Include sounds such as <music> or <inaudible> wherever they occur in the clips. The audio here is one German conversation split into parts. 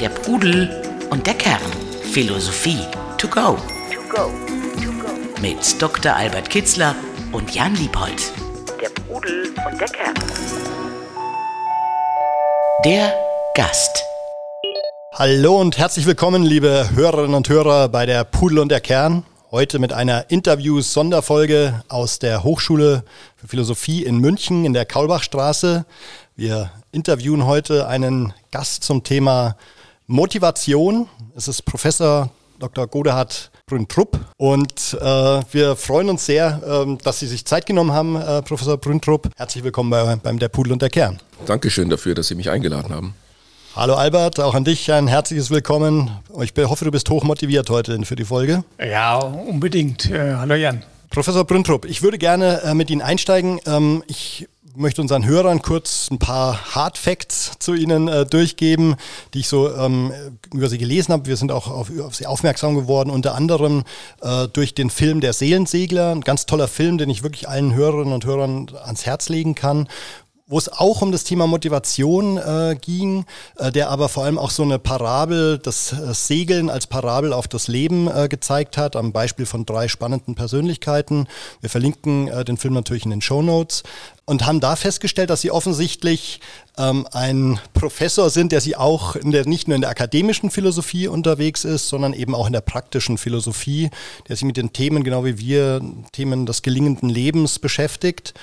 Der Pudel und der Kern. Philosophie to go. Mit Dr. Albert Kitzler und Jan Liebold. Der Pudel und der Kern. Der Gast. Hallo und herzlich willkommen, liebe Hörerinnen und Hörer bei der Pudel und der Kern. Heute mit einer Interviews-Sonderfolge aus der Hochschule für Philosophie in München in der Kaulbachstraße. Wir interviewen heute einen Gast zum Thema Motivation. Es ist Professor Dr. Godehard Brüntrup und äh, wir freuen uns sehr, äh, dass Sie sich Zeit genommen haben, äh, Professor Brüntrup. Herzlich willkommen bei, beim Der Pudel und der Kern. Dankeschön dafür, dass Sie mich eingeladen haben. Hallo Albert, auch an dich ein herzliches Willkommen. Ich hoffe, du bist hoch motiviert heute für die Folge. Ja, unbedingt. Äh, hallo Jan. Professor Brüntrup, ich würde gerne äh, mit Ihnen einsteigen. Ähm, ich möchte unseren Hörern kurz ein paar Hard Facts zu Ihnen äh, durchgeben, die ich so ähm, über Sie gelesen habe. Wir sind auch auf, auf Sie aufmerksam geworden, unter anderem äh, durch den Film Der Seelensegler, ein ganz toller Film, den ich wirklich allen Hörerinnen und Hörern ans Herz legen kann wo es auch um das Thema Motivation äh, ging, äh, der aber vor allem auch so eine Parabel, das äh, Segeln als Parabel auf das Leben äh, gezeigt hat, am Beispiel von drei spannenden Persönlichkeiten. Wir verlinken äh, den Film natürlich in den Show Notes und haben da festgestellt, dass sie offensichtlich ähm, ein Professor sind, der sie auch der, nicht nur in der akademischen Philosophie unterwegs ist, sondern eben auch in der praktischen Philosophie, der sich mit den Themen, genau wie wir, Themen des gelingenden Lebens beschäftigt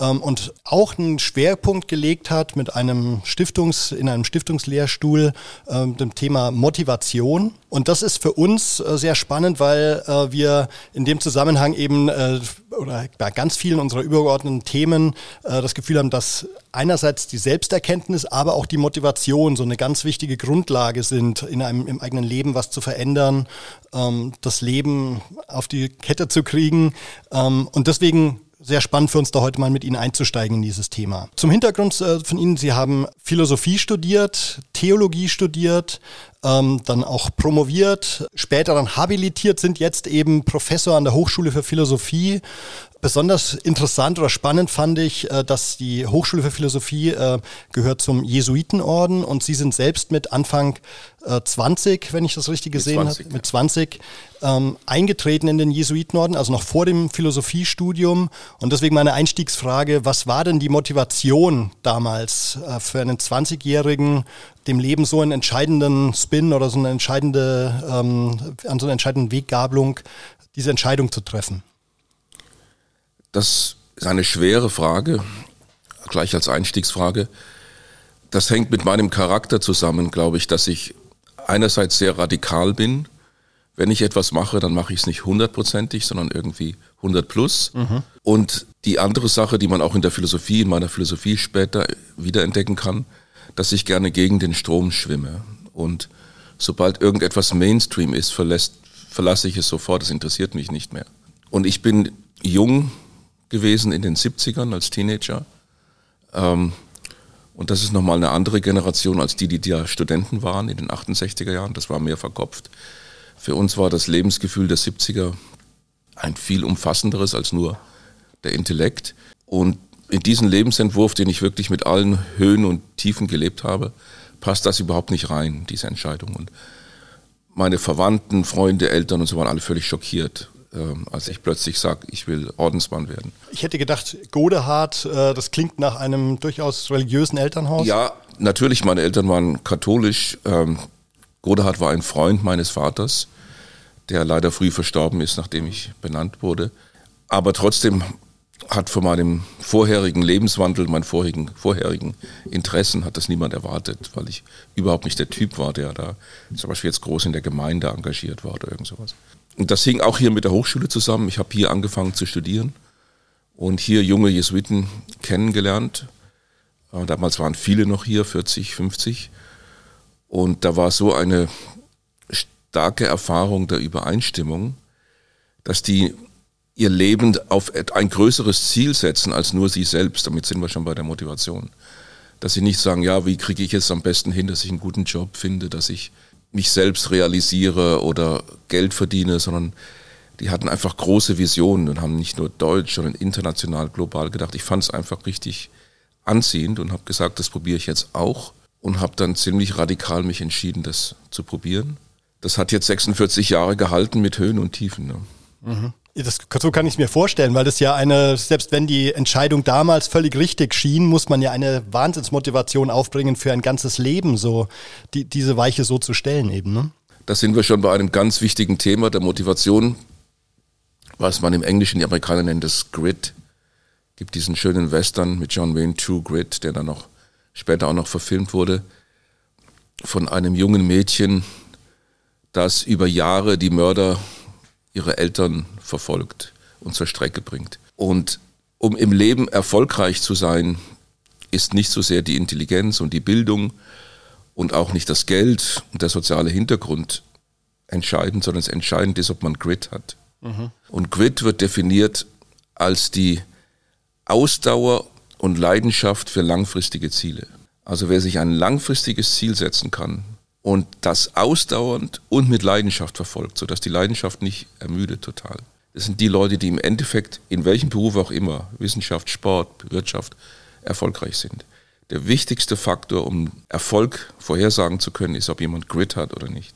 ähm, und auch einen Schwerpunkt gelegt hat mit einem Stiftungs, in einem Stiftungslehrstuhl, ähm, dem Thema Motivation. Und das ist für uns äh, sehr spannend, weil äh, wir in dem Zusammenhang eben äh, oder bei ganz vielen unserer übergeordneten Themen das Gefühl haben, dass einerseits die Selbsterkenntnis, aber auch die Motivation so eine ganz wichtige Grundlage sind, in einem im eigenen Leben was zu verändern, ähm, das Leben auf die Kette zu kriegen. Ähm, und deswegen sehr spannend für uns da heute mal mit Ihnen einzusteigen in dieses Thema. Zum Hintergrund äh, von Ihnen, Sie haben Philosophie studiert, Theologie studiert, ähm, dann auch promoviert, später dann habilitiert, sind jetzt eben Professor an der Hochschule für Philosophie Besonders interessant oder spannend fand ich, äh, dass die Hochschule für Philosophie äh, gehört zum Jesuitenorden und Sie sind selbst mit Anfang 20, äh, wenn ich das richtig gesehen habe, mit 20 ähm, eingetreten in den Jesuitenorden, also noch vor dem Philosophiestudium. Und deswegen meine Einstiegsfrage, was war denn die Motivation damals äh, für einen 20-Jährigen, dem Leben so einen entscheidenden Spin oder so eine entscheidende, ähm, an so einer entscheidenden Weggabelung diese Entscheidung zu treffen? Das ist eine schwere Frage, gleich als Einstiegsfrage. Das hängt mit meinem Charakter zusammen, glaube ich, dass ich einerseits sehr radikal bin. Wenn ich etwas mache, dann mache ich es nicht hundertprozentig, sondern irgendwie 100 plus. Mhm. Und die andere Sache, die man auch in der Philosophie, in meiner Philosophie später wiederentdecken kann, dass ich gerne gegen den Strom schwimme. Und sobald irgendetwas Mainstream ist, verlässt, verlasse ich es sofort, es interessiert mich nicht mehr. Und ich bin jung, gewesen in den 70ern als Teenager. Ähm, und das ist nochmal eine andere Generation als die, die ja Studenten waren in den 68er Jahren. Das war mehr verkopft. Für uns war das Lebensgefühl der 70er ein viel umfassenderes als nur der Intellekt. Und in diesen Lebensentwurf, den ich wirklich mit allen Höhen und Tiefen gelebt habe, passt das überhaupt nicht rein, diese Entscheidung. Und meine Verwandten, Freunde, Eltern und so waren alle völlig schockiert ähm, als ich plötzlich sage, ich will Ordensmann werden. Ich hätte gedacht, Godehard, äh, das klingt nach einem durchaus religiösen Elternhaus. Ja, natürlich, meine Eltern waren katholisch. Ähm, Godehard war ein Freund meines Vaters, der leider früh verstorben ist, nachdem ich benannt wurde. Aber trotzdem hat von meinem vorherigen Lebenswandel, meinen vorherigen, vorherigen Interessen, hat das niemand erwartet, weil ich überhaupt nicht der Typ war, der da zum Beispiel jetzt groß in der Gemeinde engagiert war oder irgend sowas. Und das hing auch hier mit der Hochschule zusammen. Ich habe hier angefangen zu studieren und hier junge Jesuiten kennengelernt. Äh, damals waren viele noch hier, 40, 50. Und da war so eine starke Erfahrung der Übereinstimmung, dass die ihr Leben auf ein größeres Ziel setzen als nur sie selbst. Damit sind wir schon bei der Motivation. Dass sie nicht sagen, ja, wie kriege ich es am besten hin, dass ich einen guten Job finde, dass ich mich selbst realisiere oder Geld verdiene, sondern die hatten einfach große Visionen und haben nicht nur deutsch, sondern international, global gedacht. Ich fand es einfach richtig anziehend und habe gesagt, das probiere ich jetzt auch. und habe dann ziemlich radikal mich entschieden, das zu probieren. Das hat jetzt 46 Jahre gehalten mit Höhen und Tiefen. Ne? Mhm. Das, so kann ich mir vorstellen, weil das ja eine, selbst wenn die Entscheidung damals völlig richtig schien, muss man ja eine Wahnsinnsmotivation aufbringen für ein ganzes Leben, so die, diese Weiche so zu stellen eben. Ne? Da sind wir schon bei einem ganz wichtigen Thema der Motivation, was man im Englischen, die Amerikaner nennen das Grit. Gibt diesen schönen Western mit John Wayne, True Grit, der dann noch später auch noch verfilmt wurde, von einem jungen Mädchen, das über Jahre die Mörder ihre Eltern verfolgt und zur Strecke bringt. Und um im Leben erfolgreich zu sein, ist nicht so sehr die Intelligenz und die Bildung und auch nicht das Geld und der soziale Hintergrund entscheidend, sondern es entscheidend ist, ob man Grit hat. Mhm. Und Grit wird definiert als die Ausdauer und Leidenschaft für langfristige Ziele. Also wer sich ein langfristiges Ziel setzen kann, und das ausdauernd und mit Leidenschaft verfolgt, sodass die Leidenschaft nicht ermüdet total. Das sind die Leute, die im Endeffekt in welchem Beruf auch immer, Wissenschaft, Sport, Wirtschaft, erfolgreich sind. Der wichtigste Faktor, um Erfolg vorhersagen zu können, ist, ob jemand Grit hat oder nicht.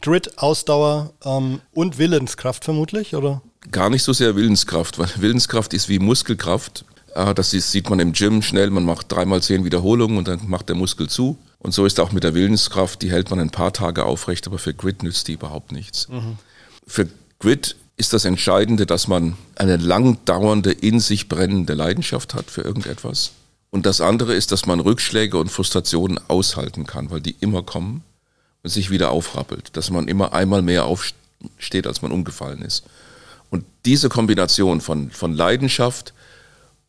Grit, Ausdauer ähm, und Willenskraft vermutlich, oder? Gar nicht so sehr Willenskraft, weil Willenskraft ist wie Muskelkraft. Ah, das sieht man im Gym schnell, man macht dreimal zehn Wiederholungen und dann macht der Muskel zu. Und so ist auch mit der Willenskraft, die hält man ein paar Tage aufrecht, aber für Grid nützt die überhaupt nichts. Mhm. Für Grid ist das Entscheidende, dass man eine lang dauernde, in sich brennende Leidenschaft hat für irgendetwas. Und das andere ist, dass man Rückschläge und Frustrationen aushalten kann, weil die immer kommen und sich wieder aufrappelt. Dass man immer einmal mehr aufsteht, als man umgefallen ist. Und diese Kombination von, von Leidenschaft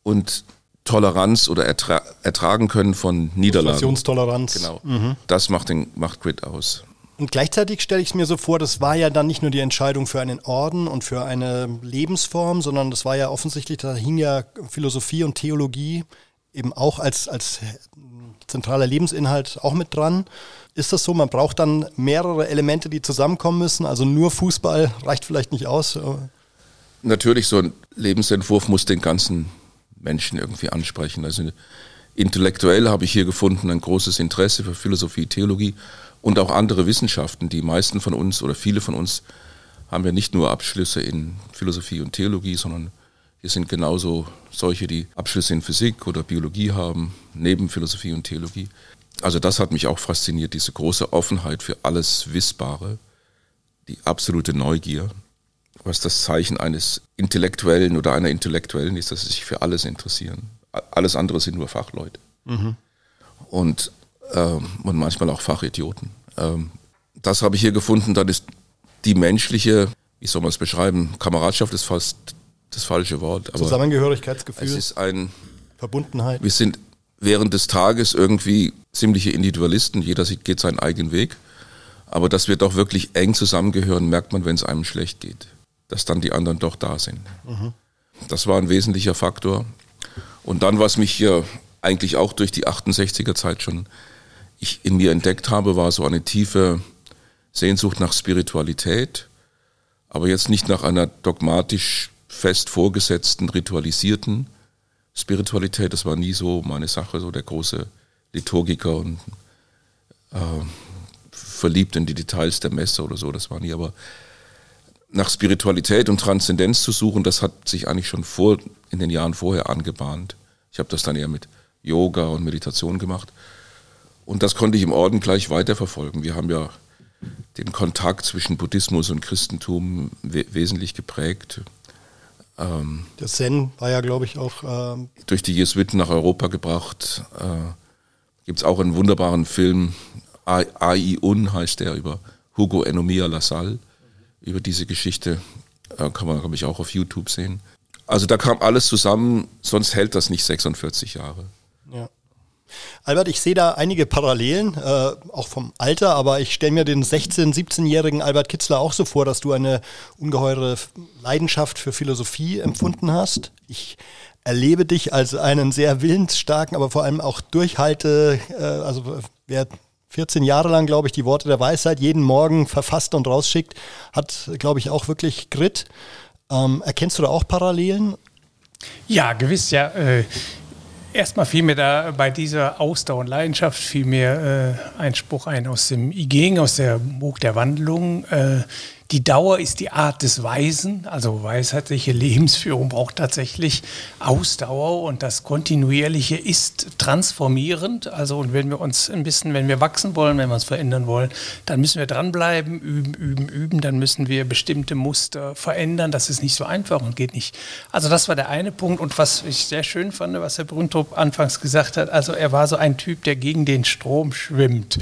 und Toleranz oder ertra ertragen können von Niederlagen. Frustrationstoleranz. Genau. Mhm. Das macht, den, macht Grid aus. Und gleichzeitig stelle ich es mir so vor, das war ja dann nicht nur die Entscheidung für einen Orden und für eine Lebensform, sondern das war ja offensichtlich, da hing ja Philosophie und Theologie eben auch als, als zentraler Lebensinhalt auch mit dran. Ist das so? Man braucht dann mehrere Elemente, die zusammenkommen müssen. Also nur Fußball reicht vielleicht nicht aus. Natürlich, so ein Lebensentwurf muss den ganzen Menschen irgendwie ansprechen. Also intellektuell habe ich hier gefunden ein großes Interesse für Philosophie, Theologie und auch andere Wissenschaften. Die meisten von uns oder viele von uns haben ja nicht nur Abschlüsse in Philosophie und Theologie, sondern wir sind genauso solche, die Abschlüsse in Physik oder Biologie haben, neben Philosophie und Theologie. Also das hat mich auch fasziniert, diese große Offenheit für alles Wissbare, die absolute Neugier was das Zeichen eines Intellektuellen oder einer Intellektuellen ist, dass sie sich für alles interessieren. Alles andere sind nur Fachleute. Mhm. Und, ähm, und manchmal auch Fachidioten. Ähm, das habe ich hier gefunden, dann ist die menschliche, wie soll man es beschreiben, Kameradschaft ist fast das falsche Wort. Aber Zusammengehörigkeitsgefühl. Es ist ein Verbundenheit. Wir sind während des Tages irgendwie ziemliche Individualisten, jeder geht seinen eigenen Weg. Aber dass wir doch wirklich eng zusammengehören, merkt man, wenn es einem schlecht geht dass dann die anderen doch da sind. Mhm. Das war ein wesentlicher Faktor. Und dann, was mich hier eigentlich auch durch die 68er Zeit schon ich in mir entdeckt habe, war so eine tiefe Sehnsucht nach Spiritualität, aber jetzt nicht nach einer dogmatisch fest vorgesetzten, ritualisierten Spiritualität. Das war nie so meine Sache, so der große Liturgiker und äh, verliebt in die Details der Messe oder so, das war nie, aber nach Spiritualität und Transzendenz zu suchen, das hat sich eigentlich schon vor, in den Jahren vorher angebahnt. Ich habe das dann eher mit Yoga und Meditation gemacht. Und das konnte ich im Orden gleich weiterverfolgen. Wir haben ja den Kontakt zwischen Buddhismus und Christentum we wesentlich geprägt. Ähm, Der Zen war ja, glaube ich, auch ähm durch die Jesuiten nach Europa gebracht. Äh, Gibt es auch einen wunderbaren Film, Ai Un heißt der, über Hugo Enomia Lassalle über diese Geschichte. Äh, kann man, glaube ich, auch auf YouTube sehen. Also da kam alles zusammen, sonst hält das nicht 46 Jahre. Ja. Albert, ich sehe da einige Parallelen, äh, auch vom Alter, aber ich stelle mir den 16-, 17-jährigen Albert Kitzler auch so vor, dass du eine ungeheure Leidenschaft für Philosophie empfunden hast. Ich erlebe dich als einen sehr willensstarken, aber vor allem auch durchhalte, äh, also wer 14 Jahre lang, glaube ich, die Worte der Weisheit jeden Morgen verfasst und rausschickt, hat, glaube ich, auch wirklich Grit. Ähm, erkennst du da auch Parallelen? Ja, gewiss, ja. Äh, erstmal fiel mir da bei dieser Ausdauer und Leidenschaft fiel mir äh, ein Spruch ein aus dem I Ging, aus der Buch der Wandlung. Äh, die Dauer ist die Art des Weisen, also weisheitliche Lebensführung braucht tatsächlich Ausdauer und das Kontinuierliche ist transformierend. Also und wenn wir uns ein bisschen, wenn wir wachsen wollen, wenn wir uns verändern wollen, dann müssen wir dranbleiben, üben, üben, üben. Dann müssen wir bestimmte Muster verändern. Das ist nicht so einfach und geht nicht. Also das war der eine Punkt und was ich sehr schön fand, was Herr Brüntrup anfangs gesagt hat. Also er war so ein Typ, der gegen den Strom schwimmt.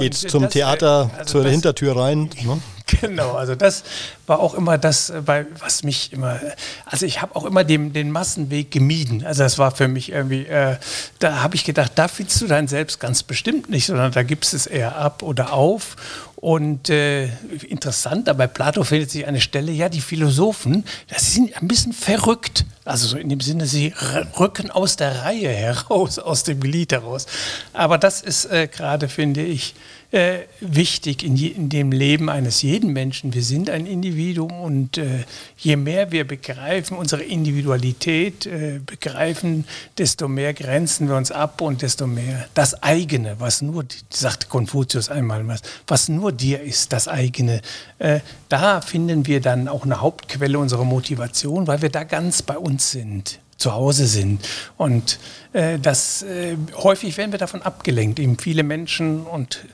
Geht zum das, Theater also zur das, Hintertür rein. Ne? <laughs> Genau, also das war auch immer das, äh, was mich immer, also ich habe auch immer den, den Massenweg gemieden. Also das war für mich irgendwie, äh, da habe ich gedacht, da findest du dein Selbst ganz bestimmt nicht, sondern da gibst es eher ab oder auf. Und äh, interessant, bei Plato findet sich eine Stelle, ja, die Philosophen, das sind ein bisschen verrückt. Also so in dem Sinne, sie rücken aus der Reihe heraus, aus dem Glied heraus. Aber das ist äh, gerade, finde ich, äh, wichtig in, je, in, dem Leben eines jeden Menschen. Wir sind ein Individuum und äh, je mehr wir begreifen, unsere Individualität äh, begreifen, desto mehr grenzen wir uns ab und desto mehr das eigene, was nur, sagt Konfuzius einmal, was, was nur dir ist, das eigene, äh, da finden wir dann auch eine Hauptquelle unserer Motivation, weil wir da ganz bei uns sind zu Hause sind. Und äh, das äh, häufig werden wir davon abgelenkt. Eben viele Menschen und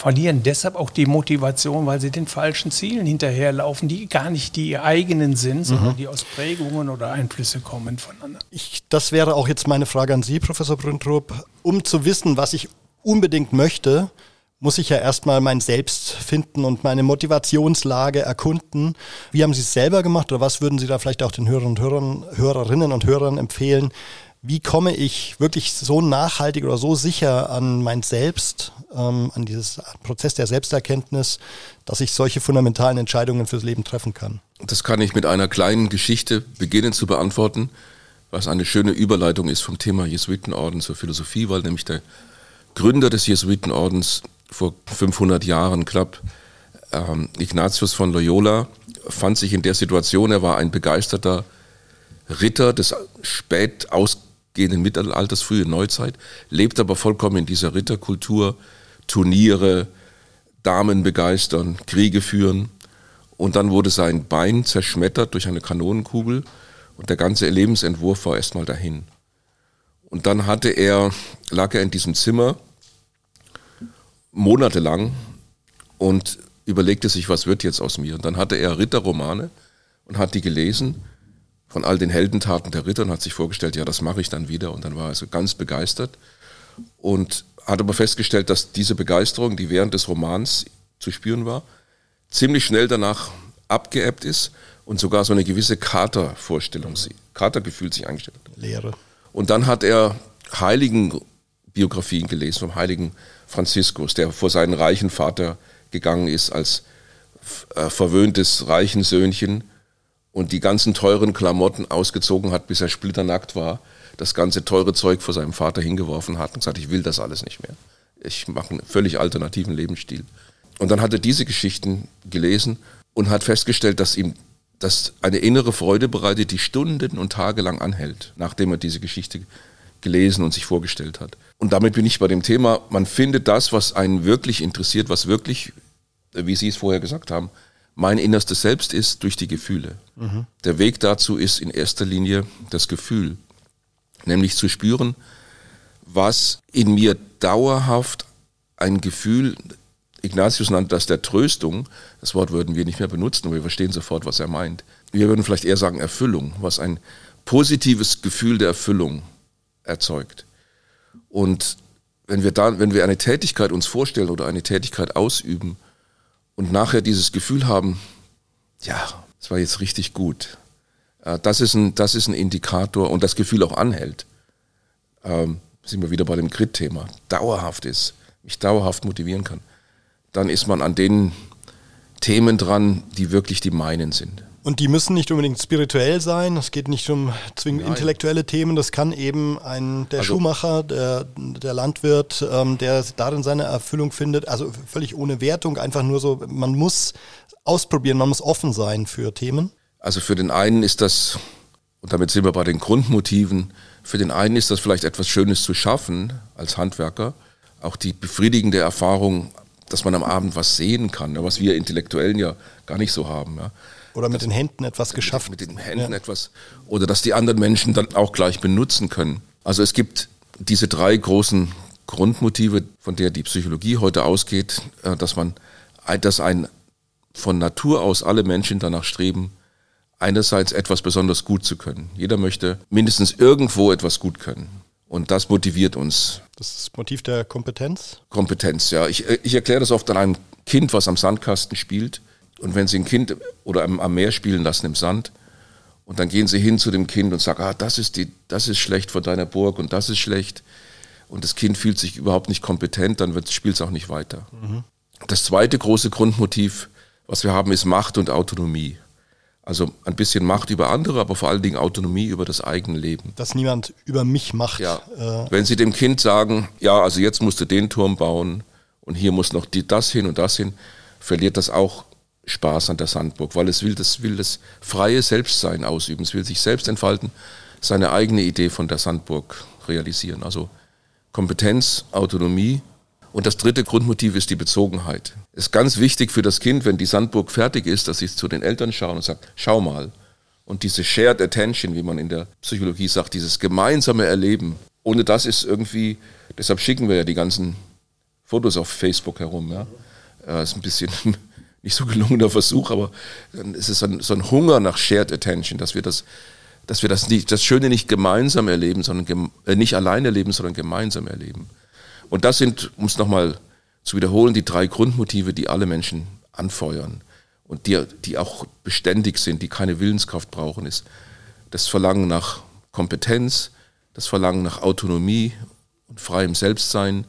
verlieren deshalb auch die Motivation, weil sie den falschen Zielen hinterherlaufen, die gar nicht die eigenen sind, sondern mhm. die aus Prägungen oder Einflüsse kommen voneinander. Ich, das wäre auch jetzt meine Frage an Sie, Professor Brüntrup. Um zu wissen, was ich unbedingt möchte, muss ich ja erstmal mein Selbst finden und meine Motivationslage erkunden. Wie haben Sie es selber gemacht oder was würden Sie da vielleicht auch den Hörern und Hörern, Hörerinnen und Hörern empfehlen, wie komme ich wirklich so nachhaltig oder so sicher an mein Selbst, ähm, an dieses Prozess der Selbsterkenntnis, dass ich solche fundamentalen Entscheidungen fürs Leben treffen kann? Das kann ich mit einer kleinen Geschichte beginnen zu beantworten, was eine schöne Überleitung ist vom Thema Jesuitenorden zur Philosophie, weil nämlich der Gründer des Jesuitenordens vor 500 Jahren knapp, ähm, Ignatius von Loyola, fand sich in der Situation, er war ein begeisterter Ritter des spät aus gehenden Mittelalters, frühe Neuzeit, lebt aber vollkommen in dieser Ritterkultur, Turniere, Damen begeistern, Kriege führen. Und dann wurde sein Bein zerschmettert durch eine Kanonenkugel und der ganze Lebensentwurf war erstmal dahin. Und dann hatte er, lag er in diesem Zimmer monatelang und überlegte sich, was wird jetzt aus mir. Und dann hatte er Ritterromane und hat die gelesen von all den Heldentaten der Ritter und hat sich vorgestellt, ja, das mache ich dann wieder. Und dann war er so ganz begeistert und hat aber festgestellt, dass diese Begeisterung, die während des Romans zu spüren war, ziemlich schnell danach abgeebbt ist und sogar so eine gewisse Katervorstellung, Katergefühl sich eingestellt hat. Lehre. Und dann hat er heiligen Biografien gelesen vom heiligen Franziskus, der vor seinen reichen Vater gegangen ist als äh, verwöhntes reichen Söhnchen und die ganzen teuren Klamotten ausgezogen hat, bis er splitternackt war, das ganze teure Zeug vor seinem Vater hingeworfen hat und gesagt, ich will das alles nicht mehr. Ich mache einen völlig alternativen Lebensstil. Und dann hat er diese Geschichten gelesen und hat festgestellt, dass ihm das eine innere Freude bereitet, die Stunden und Tage lang anhält, nachdem er diese Geschichte gelesen und sich vorgestellt hat. Und damit bin ich bei dem Thema, man findet das, was einen wirklich interessiert, was wirklich, wie Sie es vorher gesagt haben, mein innerstes Selbst ist durch die Gefühle. Mhm. Der Weg dazu ist in erster Linie das Gefühl, nämlich zu spüren, was in mir dauerhaft ein Gefühl, Ignatius nannte das der Tröstung, das Wort würden wir nicht mehr benutzen, aber wir verstehen sofort, was er meint. Wir würden vielleicht eher sagen Erfüllung, was ein positives Gefühl der Erfüllung erzeugt. Und wenn wir, da, wenn wir eine Tätigkeit uns vorstellen oder eine Tätigkeit ausüben, und nachher dieses Gefühl haben, ja, es war jetzt richtig gut. Äh, das ist ein, das ist ein Indikator und das Gefühl auch anhält. Ähm, sind wir wieder bei dem Grit-Thema. Dauerhaft ist, mich dauerhaft motivieren kann. Dann ist man an den Themen dran, die wirklich die meinen sind. Und die müssen nicht unbedingt spirituell sein. Es geht nicht um zwingend Nein. intellektuelle Themen. Das kann eben ein der also, Schuhmacher, der, der Landwirt, ähm, der darin seine Erfüllung findet. Also völlig ohne Wertung, einfach nur so. Man muss ausprobieren, man muss offen sein für Themen. Also für den einen ist das, und damit sind wir bei den Grundmotiven, Für den einen ist das vielleicht etwas Schönes zu schaffen als Handwerker. Auch die befriedigende Erfahrung, dass man am Abend was sehen kann, was wir Intellektuellen ja gar nicht so haben. Ja. Oder mit den Händen etwas geschafft. Mit, mit den Händen ja. etwas. Oder dass die anderen Menschen dann auch gleich benutzen können. Also es gibt diese drei großen Grundmotive, von der die Psychologie heute ausgeht, äh, dass man, dass ein von Natur aus alle Menschen danach streben, einerseits etwas besonders gut zu können. Jeder möchte mindestens irgendwo etwas gut können. Und das motiviert uns. Das ist das Motiv der Kompetenz? Kompetenz, ja. Ich, ich erkläre das oft an einem Kind, was am Sandkasten spielt. Und wenn Sie ein Kind oder am, am Meer spielen lassen im Sand, und dann gehen Sie hin zu dem Kind und sagen, ah, das ist, die, das ist schlecht von deiner Burg und das ist schlecht. Und das Kind fühlt sich überhaupt nicht kompetent, dann spielt es auch nicht weiter. Mhm. Das zweite große Grundmotiv, was wir haben, ist Macht und Autonomie. Also ein bisschen Macht über andere, aber vor allen Dingen Autonomie über das eigene Leben. Dass niemand über mich macht. Ja. Äh Wenn Sie dem Kind sagen, ja, also jetzt musst du den Turm bauen und hier muss noch die, das hin und das hin, verliert das auch Spaß an der Sandburg, weil es will das, will das freie Selbstsein ausüben, es will sich selbst entfalten, seine eigene Idee von der Sandburg realisieren. Also Kompetenz, Autonomie. Und das dritte Grundmotiv ist die Bezogenheit. Es ist ganz wichtig für das Kind, wenn die Sandburg fertig ist, dass sie zu den Eltern schauen und sagt, schau mal. Und diese Shared Attention, wie man in der Psychologie sagt, dieses gemeinsame Erleben, ohne das ist irgendwie, deshalb schicken wir ja die ganzen Fotos auf Facebook herum. Ja. Das ist ein bisschen nicht so gelungener Versuch, aber es ist so ein, so ein Hunger nach Shared Attention, dass wir das, dass wir das, nicht, das Schöne nicht gemeinsam erleben, sondern äh, nicht allein erleben, sondern gemeinsam erleben. Und das sind, um es nochmal zu wiederholen, die drei Grundmotive, die alle Menschen anfeuern und die, die auch beständig sind, die keine Willenskraft brauchen, ist das Verlangen nach Kompetenz, das Verlangen nach Autonomie und freiem Selbstsein,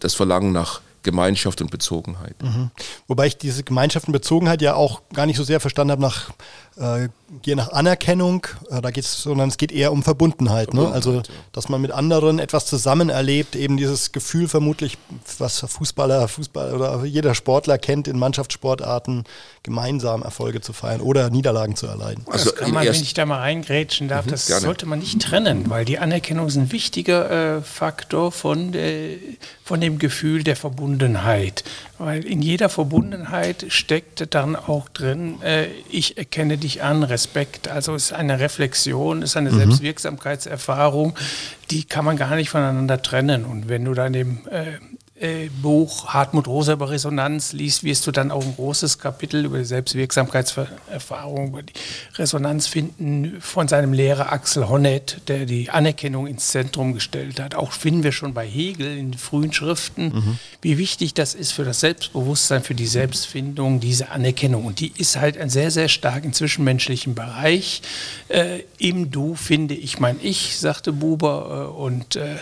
das Verlangen nach Gemeinschaft und Bezogenheit. Mhm. Wobei ich diese Gemeinschaft und Bezogenheit ja auch gar nicht so sehr verstanden habe nach, äh, nach Anerkennung, äh, da geht's, sondern es geht eher um Verbundenheit. Ne? Verbundenheit ne? Also, ja. dass man mit anderen etwas zusammen erlebt, eben dieses Gefühl vermutlich, was Fußballer, Fußball oder jeder Sportler kennt in Mannschaftssportarten, gemeinsam Erfolge zu feiern oder Niederlagen zu erleiden. Also das kann man, wenn ich da mal reingrätschen darf, mhm, das gerne. sollte man nicht trennen, weil die Anerkennung ist ein wichtiger äh, Faktor von, äh, von dem Gefühl der Verbundenheit. Weil in jeder Verbundenheit steckt dann auch drin, äh, ich erkenne dich an, Respekt. Also es ist eine Reflexion, es ist eine mhm. Selbstwirksamkeitserfahrung, die kann man gar nicht voneinander trennen. Und wenn du dann dem äh, äh, Buch Hartmut Rosa über Resonanz liest, wirst du dann auch ein großes Kapitel über die Selbstwirksamkeitserfahrung, über die Resonanz finden von seinem Lehrer Axel Honneth, der die Anerkennung ins Zentrum gestellt hat. Auch finden wir schon bei Hegel in frühen Schriften, mhm. wie wichtig das ist für das Selbstbewusstsein, für die Selbstfindung, diese Anerkennung. Und die ist halt ein sehr, sehr stark im zwischenmenschlichen Bereich. Äh, Im Du finde ich mein Ich, sagte Buber. Äh, und äh,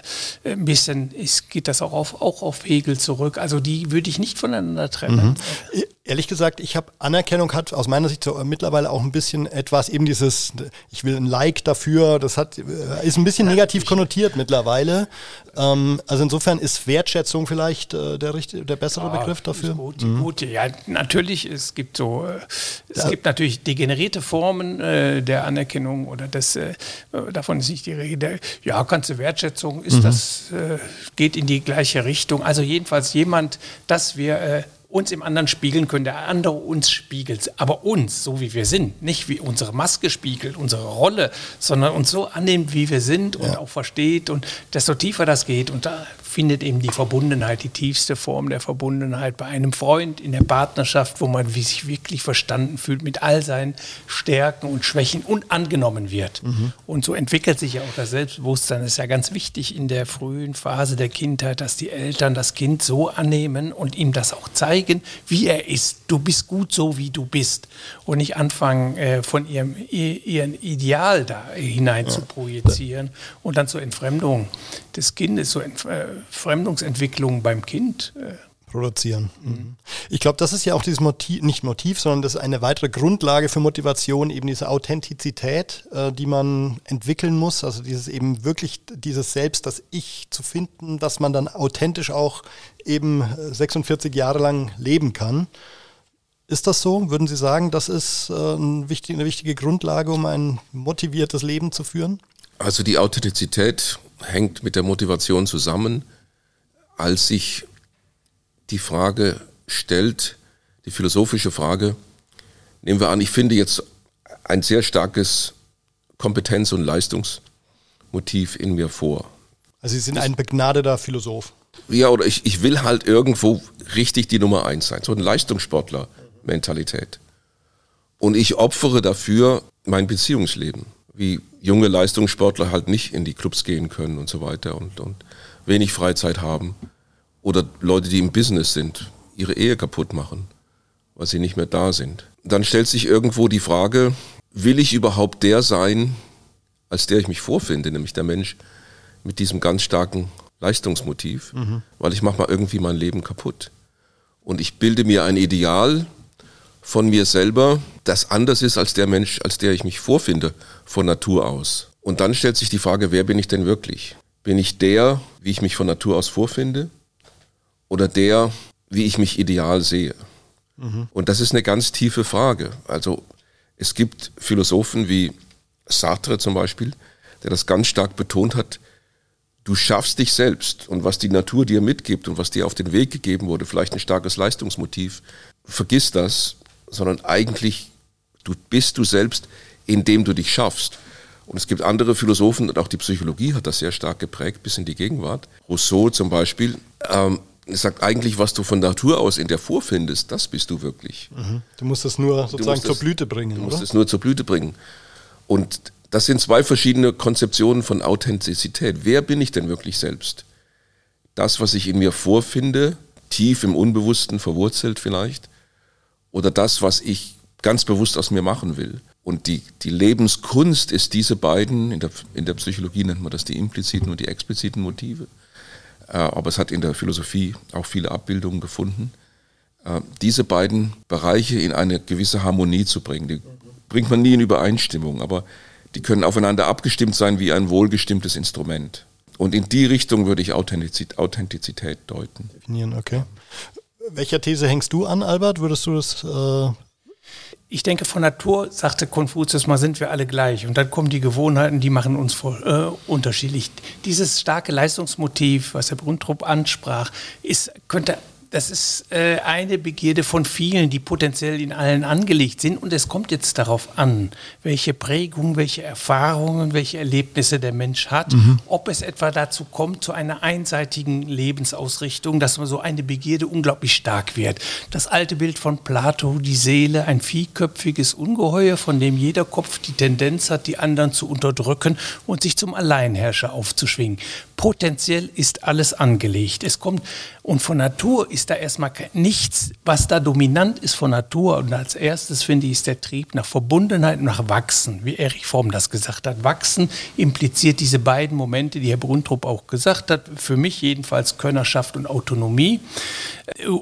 ein bisschen ist, geht das auch auf, auch auf Hegel zurück. Also die würde ich nicht voneinander trennen. Mhm. Ehrlich gesagt, ich habe Anerkennung hat aus meiner Sicht so mittlerweile auch ein bisschen etwas eben dieses, ich will ein Like dafür, das hat äh, ist ein bisschen negativ konnotiert mittlerweile. Ähm, also insofern ist Wertschätzung vielleicht äh, der richtige, der bessere ja, Begriff dafür. Gut, mhm. gut, ja, natürlich. Es gibt so, äh, es ja. gibt natürlich degenerierte Formen äh, der Anerkennung oder des, äh, davon ist nicht die Rede. Ja, ganze Wertschätzung ist mhm. das geht in die gleiche Richtung. Also jedenfalls jemand, dass wir uns im anderen spiegeln können, der andere uns spiegelt, aber uns, so wie wir sind, nicht wie unsere Maske spiegelt, unsere Rolle, sondern uns so annimmt, wie wir sind und ja. auch versteht und desto tiefer das geht. Und da findet eben die Verbundenheit, die tiefste Form der Verbundenheit bei einem Freund in der Partnerschaft, wo man sich wirklich verstanden fühlt mit all seinen Stärken und Schwächen und angenommen wird. Mhm. Und so entwickelt sich ja auch das Selbstbewusstsein. Das ist ja ganz wichtig in der frühen Phase der Kindheit, dass die Eltern das Kind so annehmen und ihm das auch zeigen, wie er ist. Du bist gut so, wie du bist. Und nicht anfangen, äh, von ihrem ihren Ideal da hinein ja. zu projizieren und dann zur Entfremdung des Kindes, zur Entf äh, Fremdungsentwicklung beim Kind äh, produzieren. Mhm. Ich glaube, das ist ja auch dieses Motiv, nicht Motiv, sondern das ist eine weitere Grundlage für Motivation, eben diese Authentizität, äh, die man entwickeln muss. Also dieses eben wirklich dieses Selbst, das Ich zu finden, dass man dann authentisch auch eben 46 äh, Jahre lang leben kann. Ist das so? Würden Sie sagen, das ist äh, ein wichtig, eine wichtige Grundlage, um ein motiviertes Leben zu führen? Also die Authentizität hängt mit der Motivation zusammen, als sich die Frage stellt, die philosophische Frage, nehmen wir an, ich finde jetzt ein sehr starkes Kompetenz- und Leistungsmotiv in mir vor. Also Sie sind ein begnadeter Philosoph. Ja, oder ich, ich will halt irgendwo richtig die Nummer eins sein, so eine Leistungssportler-Mentalität. Und ich opfere dafür mein Beziehungsleben, wie junge Leistungssportler halt nicht in die Clubs gehen können und so weiter und, und wenig Freizeit haben. Oder Leute, die im Business sind, ihre Ehe kaputt machen, weil sie nicht mehr da sind. Dann stellt sich irgendwo die Frage, will ich überhaupt der sein, als der ich mich vorfinde, nämlich der Mensch mit diesem ganz starken Leistungsmotiv, mhm. weil ich mache mal irgendwie mein Leben kaputt. Und ich bilde mir ein Ideal von mir selber, das anders ist als der Mensch, als der ich mich vorfinde, von Natur aus. Und dann stellt sich die Frage, wer bin ich denn wirklich? Bin ich der, wie ich mich von Natur aus vorfinde? Oder der, wie ich mich ideal sehe? Mhm. Und das ist eine ganz tiefe Frage. Also es gibt Philosophen wie Sartre zum Beispiel, der das ganz stark betont hat, du schaffst dich selbst und was die Natur dir mitgibt und was dir auf den Weg gegeben wurde, vielleicht ein starkes Leistungsmotiv, vergiss das, sondern eigentlich du bist du selbst, indem du dich schaffst. Und es gibt andere Philosophen und auch die Psychologie hat das sehr stark geprägt bis in die Gegenwart. Rousseau zum Beispiel ähm, sagt eigentlich, was du von Natur aus in dir vorfindest, das bist du wirklich. Mhm. Du musst es nur sozusagen zur Blüte bringen. Du musst es nur zur Blüte bringen. Und das sind zwei verschiedene Konzeptionen von Authentizität. Wer bin ich denn wirklich selbst? Das, was ich in mir vorfinde, tief im Unbewussten verwurzelt vielleicht, oder das, was ich ganz bewusst aus mir machen will. Und die, die Lebenskunst ist diese beiden, in der, in der Psychologie nennt man das die impliziten und die expliziten Motive, äh, aber es hat in der Philosophie auch viele Abbildungen gefunden, äh, diese beiden Bereiche in eine gewisse Harmonie zu bringen. Die bringt man nie in Übereinstimmung, aber die können aufeinander abgestimmt sein wie ein wohlgestimmtes Instrument. Und in die Richtung würde ich Authentizität, Authentizität deuten. Definieren, okay. Welcher These hängst du an, Albert? Würdest du das äh ich denke, von Natur, sagte Konfuzius mal, sind wir alle gleich. Und dann kommen die Gewohnheiten, die machen uns voll, äh, unterschiedlich. Dieses starke Leistungsmotiv, was Herr Bruntrup ansprach, ist, könnte das ist äh, eine Begierde von vielen, die potenziell in allen angelegt sind. Und es kommt jetzt darauf an, welche Prägung, welche Erfahrungen, welche Erlebnisse der Mensch hat. Mhm. Ob es etwa dazu kommt, zu einer einseitigen Lebensausrichtung, dass man so eine Begierde unglaublich stark wird. Das alte Bild von Plato, die Seele, ein vierköpfiges Ungeheuer, von dem jeder Kopf die Tendenz hat, die anderen zu unterdrücken und sich zum Alleinherrscher aufzuschwingen. Potenziell ist alles angelegt. Es kommt, und von Natur ist da erstmal nichts, was da dominant ist von Natur. Und als erstes finde ich, ist der Trieb nach Verbundenheit und nach Wachsen, wie Erich Fromm das gesagt hat. Wachsen impliziert diese beiden Momente, die Herr Bruntrup auch gesagt hat, für mich jedenfalls Könnerschaft und Autonomie.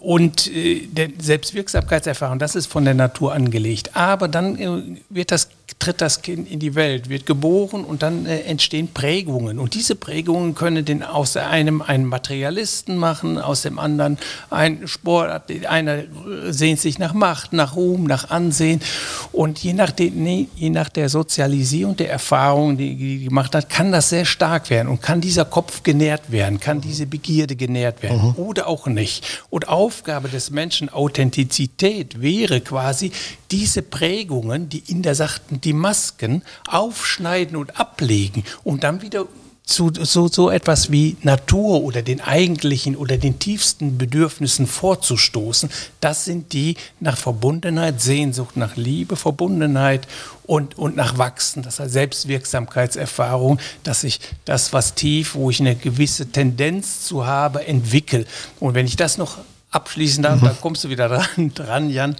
Und äh, der Selbstwirksamkeitserfahrung, das ist von der Natur angelegt. Aber dann äh, wird das tritt das Kind in die Welt, wird geboren und dann äh, entstehen Prägungen. Und diese Prägungen können den aus einem einen Materialisten machen, aus dem anderen ein Sport. Einer sehnt sich nach Macht, nach Ruhm, nach Ansehen. Und je nach, den, je nach der Sozialisierung, der Erfahrung, die, die gemacht hat, kann das sehr stark werden und kann dieser Kopf genährt werden, kann diese Begierde genährt werden mhm. oder auch nicht. Und Aufgabe des Menschen, Authentizität wäre quasi, diese Prägungen, die in der sagten, die Masken aufschneiden und ablegen und dann wieder zu so, so etwas wie Natur oder den eigentlichen oder den tiefsten Bedürfnissen vorzustoßen, das sind die nach Verbundenheit, Sehnsucht nach Liebe, Verbundenheit und, und nach Wachsen, das heißt Selbstwirksamkeitserfahrung, dass ich das, was tief, wo ich eine gewisse Tendenz zu habe, entwickle. Und wenn ich das noch abschließen darf, mhm. da kommst du wieder <laughs> dran, dran Jan.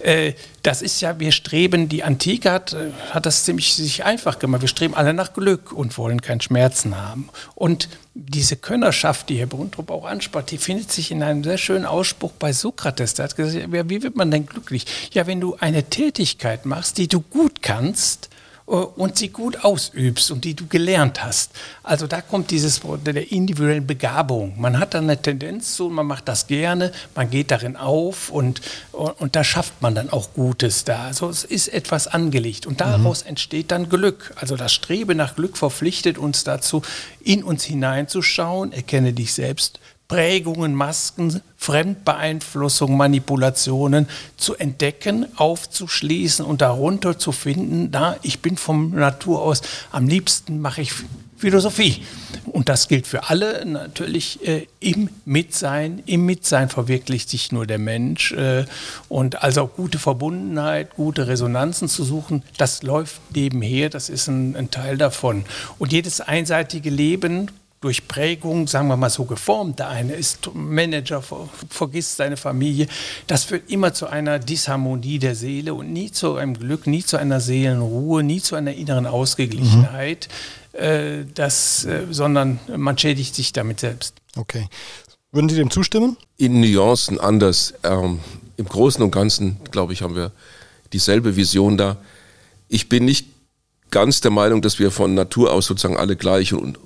Äh, das ist ja, wir streben, die Antike hat, äh, hat das ziemlich sich einfach gemacht. Wir streben alle nach Glück und wollen keinen Schmerzen haben. Und diese Könnerschaft, die Herr Bruntrup auch anspricht, die findet sich in einem sehr schönen Ausspruch bei Sokrates. Der hat gesagt, wie wird man denn glücklich? Ja, wenn du eine Tätigkeit machst, die du gut kannst, und sie gut ausübst und die du gelernt hast. Also da kommt dieses Wort der individuellen Begabung. Man hat dann eine Tendenz zu, man macht das gerne, man geht darin auf und, und, und da schafft man dann auch Gutes da. Also es ist etwas angelegt und daraus mhm. entsteht dann Glück. Also das Streben nach Glück verpflichtet uns dazu, in uns hineinzuschauen, erkenne dich selbst, Prägungen, Masken, Fremdbeeinflussung, Manipulationen zu entdecken, aufzuschließen und darunter zu finden, da ich bin von Natur aus, am liebsten mache ich Philosophie. Und das gilt für alle natürlich äh, im Mitsein. Im Mitsein verwirklicht sich nur der Mensch. Äh, und also gute Verbundenheit, gute Resonanzen zu suchen, das läuft nebenher, das ist ein, ein Teil davon. Und jedes einseitige Leben durch Prägung, sagen wir mal so geformt. Der eine ist Manager, vergisst seine Familie. Das führt immer zu einer Disharmonie der Seele und nie zu einem Glück, nie zu einer Seelenruhe, nie zu einer inneren Ausgeglichenheit, mhm. äh, das, äh, sondern man schädigt sich damit selbst. Okay. Würden Sie dem zustimmen? In Nuancen anders. Ähm, Im Großen und Ganzen, glaube ich, haben wir dieselbe Vision da. Ich bin nicht ganz der Meinung, dass wir von Natur aus sozusagen alle gleich und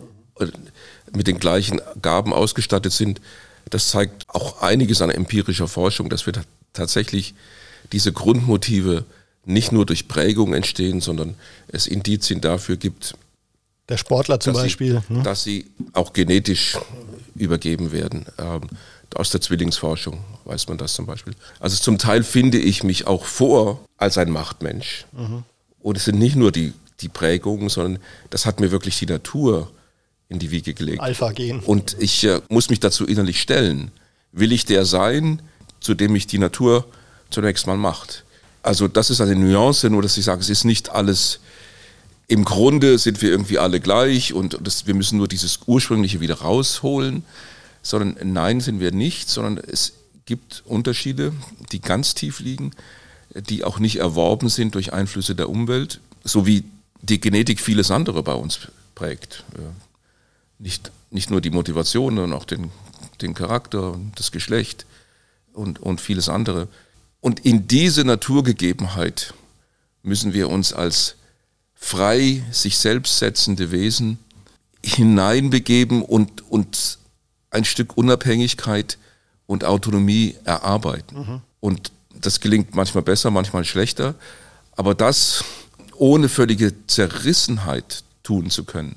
mit den gleichen Gaben ausgestattet sind. Das zeigt auch einiges an empirischer Forschung, dass wir tatsächlich diese Grundmotive nicht nur durch Prägung entstehen, sondern es Indizien dafür gibt. Der Sportler zum dass Beispiel. Sie, ne? Dass sie auch genetisch übergeben werden. Ähm, aus der Zwillingsforschung weiß man das zum Beispiel. Also zum Teil finde ich mich auch vor als ein Machtmensch. Mhm. Und es sind nicht nur die, die Prägungen, sondern das hat mir wirklich die Natur in die Wiege gelegt. Alpha-Gen. Und ich äh, muss mich dazu innerlich stellen. Will ich der sein, zu dem mich die Natur zunächst mal macht? Also das ist eine Nuance, nur dass ich sage, es ist nicht alles, im Grunde sind wir irgendwie alle gleich und das, wir müssen nur dieses Ursprüngliche wieder rausholen, sondern nein, sind wir nicht, sondern es gibt Unterschiede, die ganz tief liegen, die auch nicht erworben sind durch Einflüsse der Umwelt, so wie die Genetik vieles andere bei uns prägt nicht, nicht nur die Motivation, sondern auch den, den Charakter und das Geschlecht und, und vieles andere. Und in diese Naturgegebenheit müssen wir uns als frei sich selbst setzende Wesen hineinbegeben und, und ein Stück Unabhängigkeit und Autonomie erarbeiten. Mhm. Und das gelingt manchmal besser, manchmal schlechter. Aber das ohne völlige Zerrissenheit tun zu können,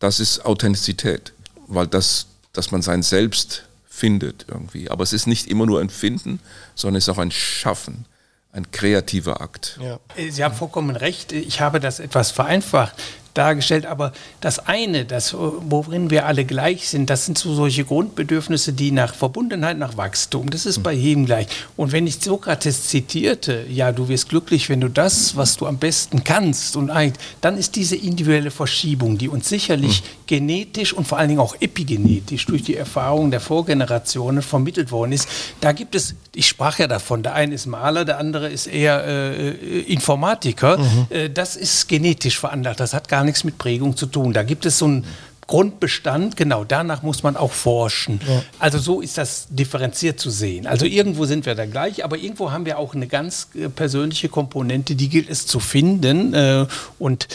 das ist Authentizität, weil das, dass man sein Selbst findet irgendwie. Aber es ist nicht immer nur ein Finden, sondern es ist auch ein Schaffen, ein kreativer Akt. Ja. Sie haben vollkommen recht. Ich habe das etwas vereinfacht dargestellt. Aber das eine, das, worin wir alle gleich sind, das sind so solche Grundbedürfnisse, die nach Verbundenheit, nach Wachstum, das ist bei jedem gleich. Und wenn ich Sokrates zitierte, ja, du wirst glücklich, wenn du das, was du am besten kannst, und dann ist diese individuelle Verschiebung, die uns sicherlich mhm. genetisch und vor allen Dingen auch epigenetisch durch die Erfahrungen der Vorgenerationen vermittelt worden ist. Da gibt es, ich sprach ja davon, der eine ist Maler, der andere ist eher äh, äh Informatiker. Mhm. Äh, das ist genetisch veranlagt, das hat gar gar nichts mit Prägung zu tun. Da gibt es so einen Grundbestand, genau, danach muss man auch forschen. Ja. Also so ist das differenziert zu sehen. Also irgendwo sind wir da gleich, aber irgendwo haben wir auch eine ganz äh, persönliche Komponente, die gilt es zu finden. Äh, und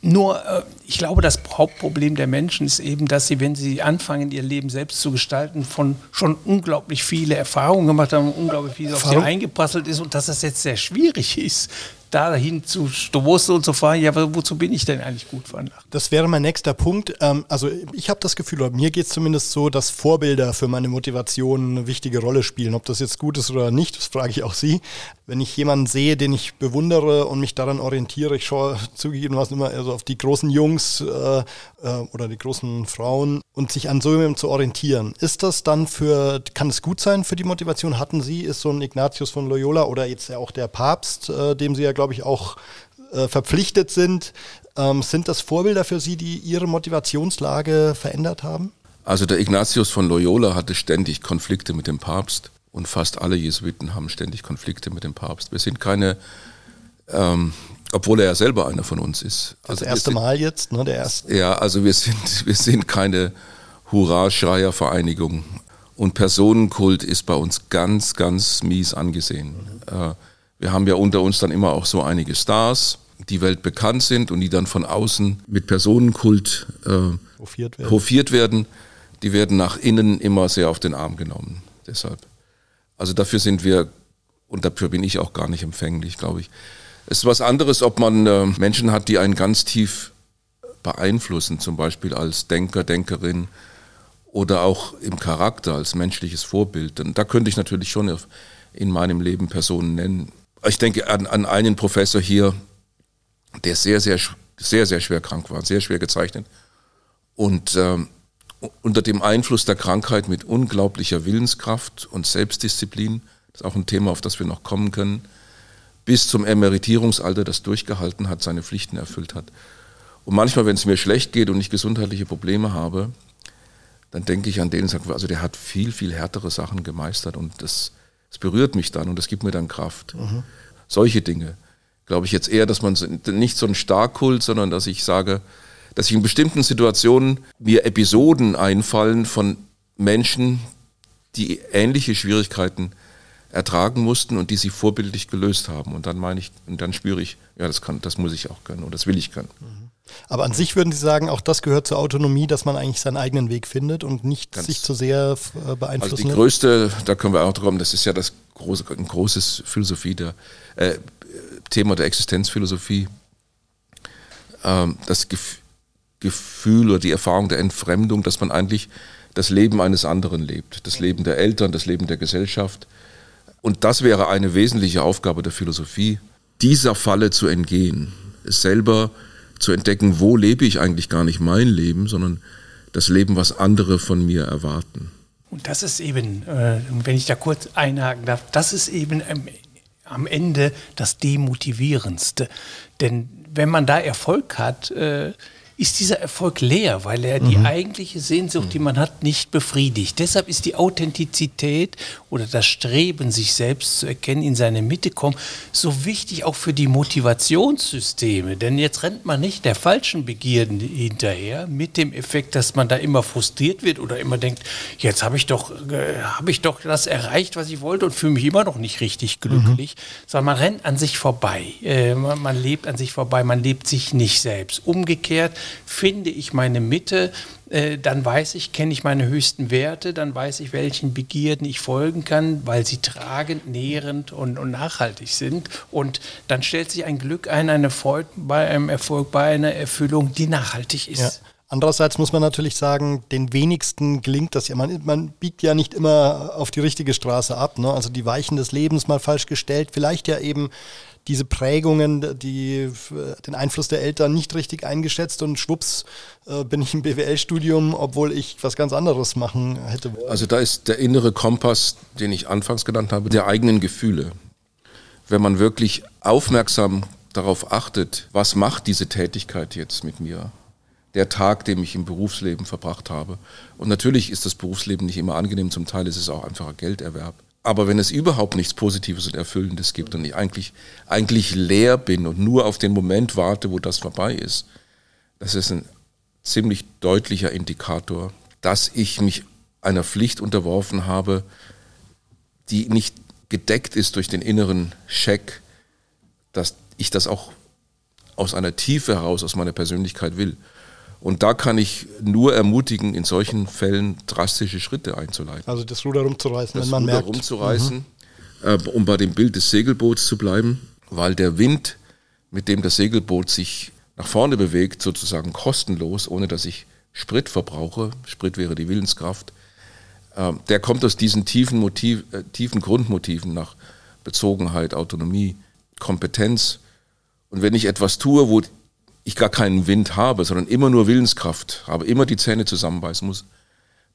nur, äh, ich glaube, das Hauptproblem der Menschen ist eben, dass sie, wenn sie anfangen, ihr Leben selbst zu gestalten, von schon unglaublich viele Erfahrungen gemacht haben, unglaublich viel auf sie eingeprasselt ist und dass das jetzt sehr schwierig ist, dahin zu stoßen und zu fragen, ja, wozu bin ich denn eigentlich gut veranlagt? Das wäre mein nächster Punkt. Ähm, also ich habe das Gefühl, oder mir geht es zumindest so, dass Vorbilder für meine Motivation eine wichtige Rolle spielen. Ob das jetzt gut ist oder nicht, das frage ich auch Sie. Wenn ich jemanden sehe, den ich bewundere und mich daran orientiere, ich schaue <laughs> zugegebenermaßen immer also auf die großen Jungs äh, äh, oder die großen Frauen und sich an so jemandem zu orientieren. Ist das dann für, kann es gut sein für die Motivation? Hatten Sie, ist so ein Ignatius von Loyola oder jetzt ja auch der Papst, äh, dem Sie ja, glaube ich, auch äh, verpflichtet sind. Ähm, sind das Vorbilder für Sie, die Ihre Motivationslage verändert haben? Also der Ignatius von Loyola hatte ständig Konflikte mit dem Papst und fast alle Jesuiten haben ständig Konflikte mit dem Papst. Wir sind keine, ähm, obwohl er ja selber einer von uns ist. Also das erste sind, Mal jetzt, ne? Der erste. Ja, also wir sind, wir sind keine Hurra-Schreier-Vereinigung. Und Personenkult ist bei uns ganz, ganz mies angesehen. Mhm. Äh, wir haben ja unter uns dann immer auch so einige Stars, die Welt bekannt sind und die dann von außen mit Personenkult äh, hofiert, werden. hofiert werden, die werden nach innen immer sehr auf den Arm genommen. Deshalb. Also dafür sind wir, und dafür bin ich auch gar nicht empfänglich, glaube ich. Es ist was anderes, ob man äh, Menschen hat, die einen ganz tief beeinflussen, zum Beispiel als Denker, Denkerin oder auch im Charakter, als menschliches Vorbild. Und da könnte ich natürlich schon in meinem Leben Personen nennen. Ich denke an, an einen Professor hier, der sehr, sehr, sehr, sehr schwer krank war, sehr schwer gezeichnet. Und ähm, unter dem Einfluss der Krankheit mit unglaublicher Willenskraft und Selbstdisziplin, das ist auch ein Thema, auf das wir noch kommen können, bis zum Emeritierungsalter das durchgehalten hat, seine Pflichten erfüllt hat. Und manchmal, wenn es mir schlecht geht und ich gesundheitliche Probleme habe, dann denke ich an den und sage, also der hat viel, viel härtere Sachen gemeistert und das, das berührt mich dann und das gibt mir dann Kraft. Mhm. Solche Dinge glaube ich jetzt eher, dass man nicht so ein Starkkult, sondern dass ich sage, dass ich in bestimmten Situationen mir Episoden einfallen von Menschen, die ähnliche Schwierigkeiten ertragen mussten und die sie vorbildlich gelöst haben. Und dann meine ich, und dann spüre ich, ja, das kann, das muss ich auch können und das will ich können. Mhm. Aber an sich würden Sie sagen, auch das gehört zur Autonomie, dass man eigentlich seinen eigenen Weg findet und nicht Ganz sich zu sehr äh, beeinflussen Also die größte, da können wir auch drauf, das ist ja das große, ein großes Philosophie der, äh, Thema der Existenzphilosophie, ähm, das Gef Gefühl oder die Erfahrung der Entfremdung, dass man eigentlich das Leben eines anderen lebt, das Leben der Eltern, das Leben der Gesellschaft. Und das wäre eine wesentliche Aufgabe der Philosophie, dieser Falle zu entgehen, selber zu entdecken, wo lebe ich eigentlich gar nicht mein Leben, sondern das Leben, was andere von mir erwarten. Und das ist eben, äh, wenn ich da kurz einhaken darf, das ist eben am Ende das Demotivierendste. Denn wenn man da Erfolg hat, äh, ist dieser Erfolg leer, weil er mhm. die eigentliche Sehnsucht, die man hat, nicht befriedigt. Deshalb ist die Authentizität oder das Streben, sich selbst zu erkennen, in seine Mitte kommen, so wichtig auch für die Motivationssysteme. Denn jetzt rennt man nicht der falschen Begierden hinterher mit dem Effekt, dass man da immer frustriert wird oder immer denkt, jetzt habe ich doch, äh, habe ich doch das erreicht, was ich wollte und fühle mich immer noch nicht richtig glücklich, mhm. sondern man rennt an sich vorbei. Äh, man, man lebt an sich vorbei, man lebt sich nicht selbst. Umgekehrt finde ich meine Mitte, äh, dann weiß ich, kenne ich meine höchsten Werte, dann weiß ich, welchen Begierden ich folgen kann, weil sie tragend, nährend und, und nachhaltig sind. Und dann stellt sich ein Glück ein, eine Freude bei einem Erfolg, bei einer Erfüllung, die nachhaltig ist. Ja. Andererseits muss man natürlich sagen, den wenigsten gelingt das ja. Man, man biegt ja nicht immer auf die richtige Straße ab. Ne? Also die Weichen des Lebens mal falsch gestellt. Vielleicht ja eben diese Prägungen, die, den Einfluss der Eltern nicht richtig eingeschätzt und schwupps äh, bin ich im BWL-Studium, obwohl ich was ganz anderes machen hätte. Also da ist der innere Kompass, den ich anfangs genannt habe, der eigenen Gefühle. Wenn man wirklich aufmerksam darauf achtet, was macht diese Tätigkeit jetzt mit mir? Der Tag, den ich im Berufsleben verbracht habe. Und natürlich ist das Berufsleben nicht immer angenehm, zum Teil ist es auch einfacher Gelderwerb. Aber wenn es überhaupt nichts Positives und Erfüllendes gibt und ich eigentlich, eigentlich leer bin und nur auf den Moment warte, wo das vorbei ist, das ist ein ziemlich deutlicher Indikator, dass ich mich einer Pflicht unterworfen habe, die nicht gedeckt ist durch den inneren Scheck, dass ich das auch aus einer Tiefe heraus, aus meiner Persönlichkeit will. Und da kann ich nur ermutigen, in solchen Fällen drastische Schritte einzuleiten. Also das Ruder rumzureißen, das wenn man Ruder merkt. rumzureißen, mhm. äh, um bei dem Bild des Segelboots zu bleiben, weil der Wind, mit dem das Segelboot sich nach vorne bewegt, sozusagen kostenlos, ohne dass ich Sprit verbrauche, Sprit wäre die Willenskraft, äh, der kommt aus diesen tiefen, Motiv, äh, tiefen Grundmotiven nach Bezogenheit, Autonomie, Kompetenz. Und wenn ich etwas tue, wo ich gar keinen Wind habe, sondern immer nur Willenskraft habe, immer die Zähne zusammenbeißen muss,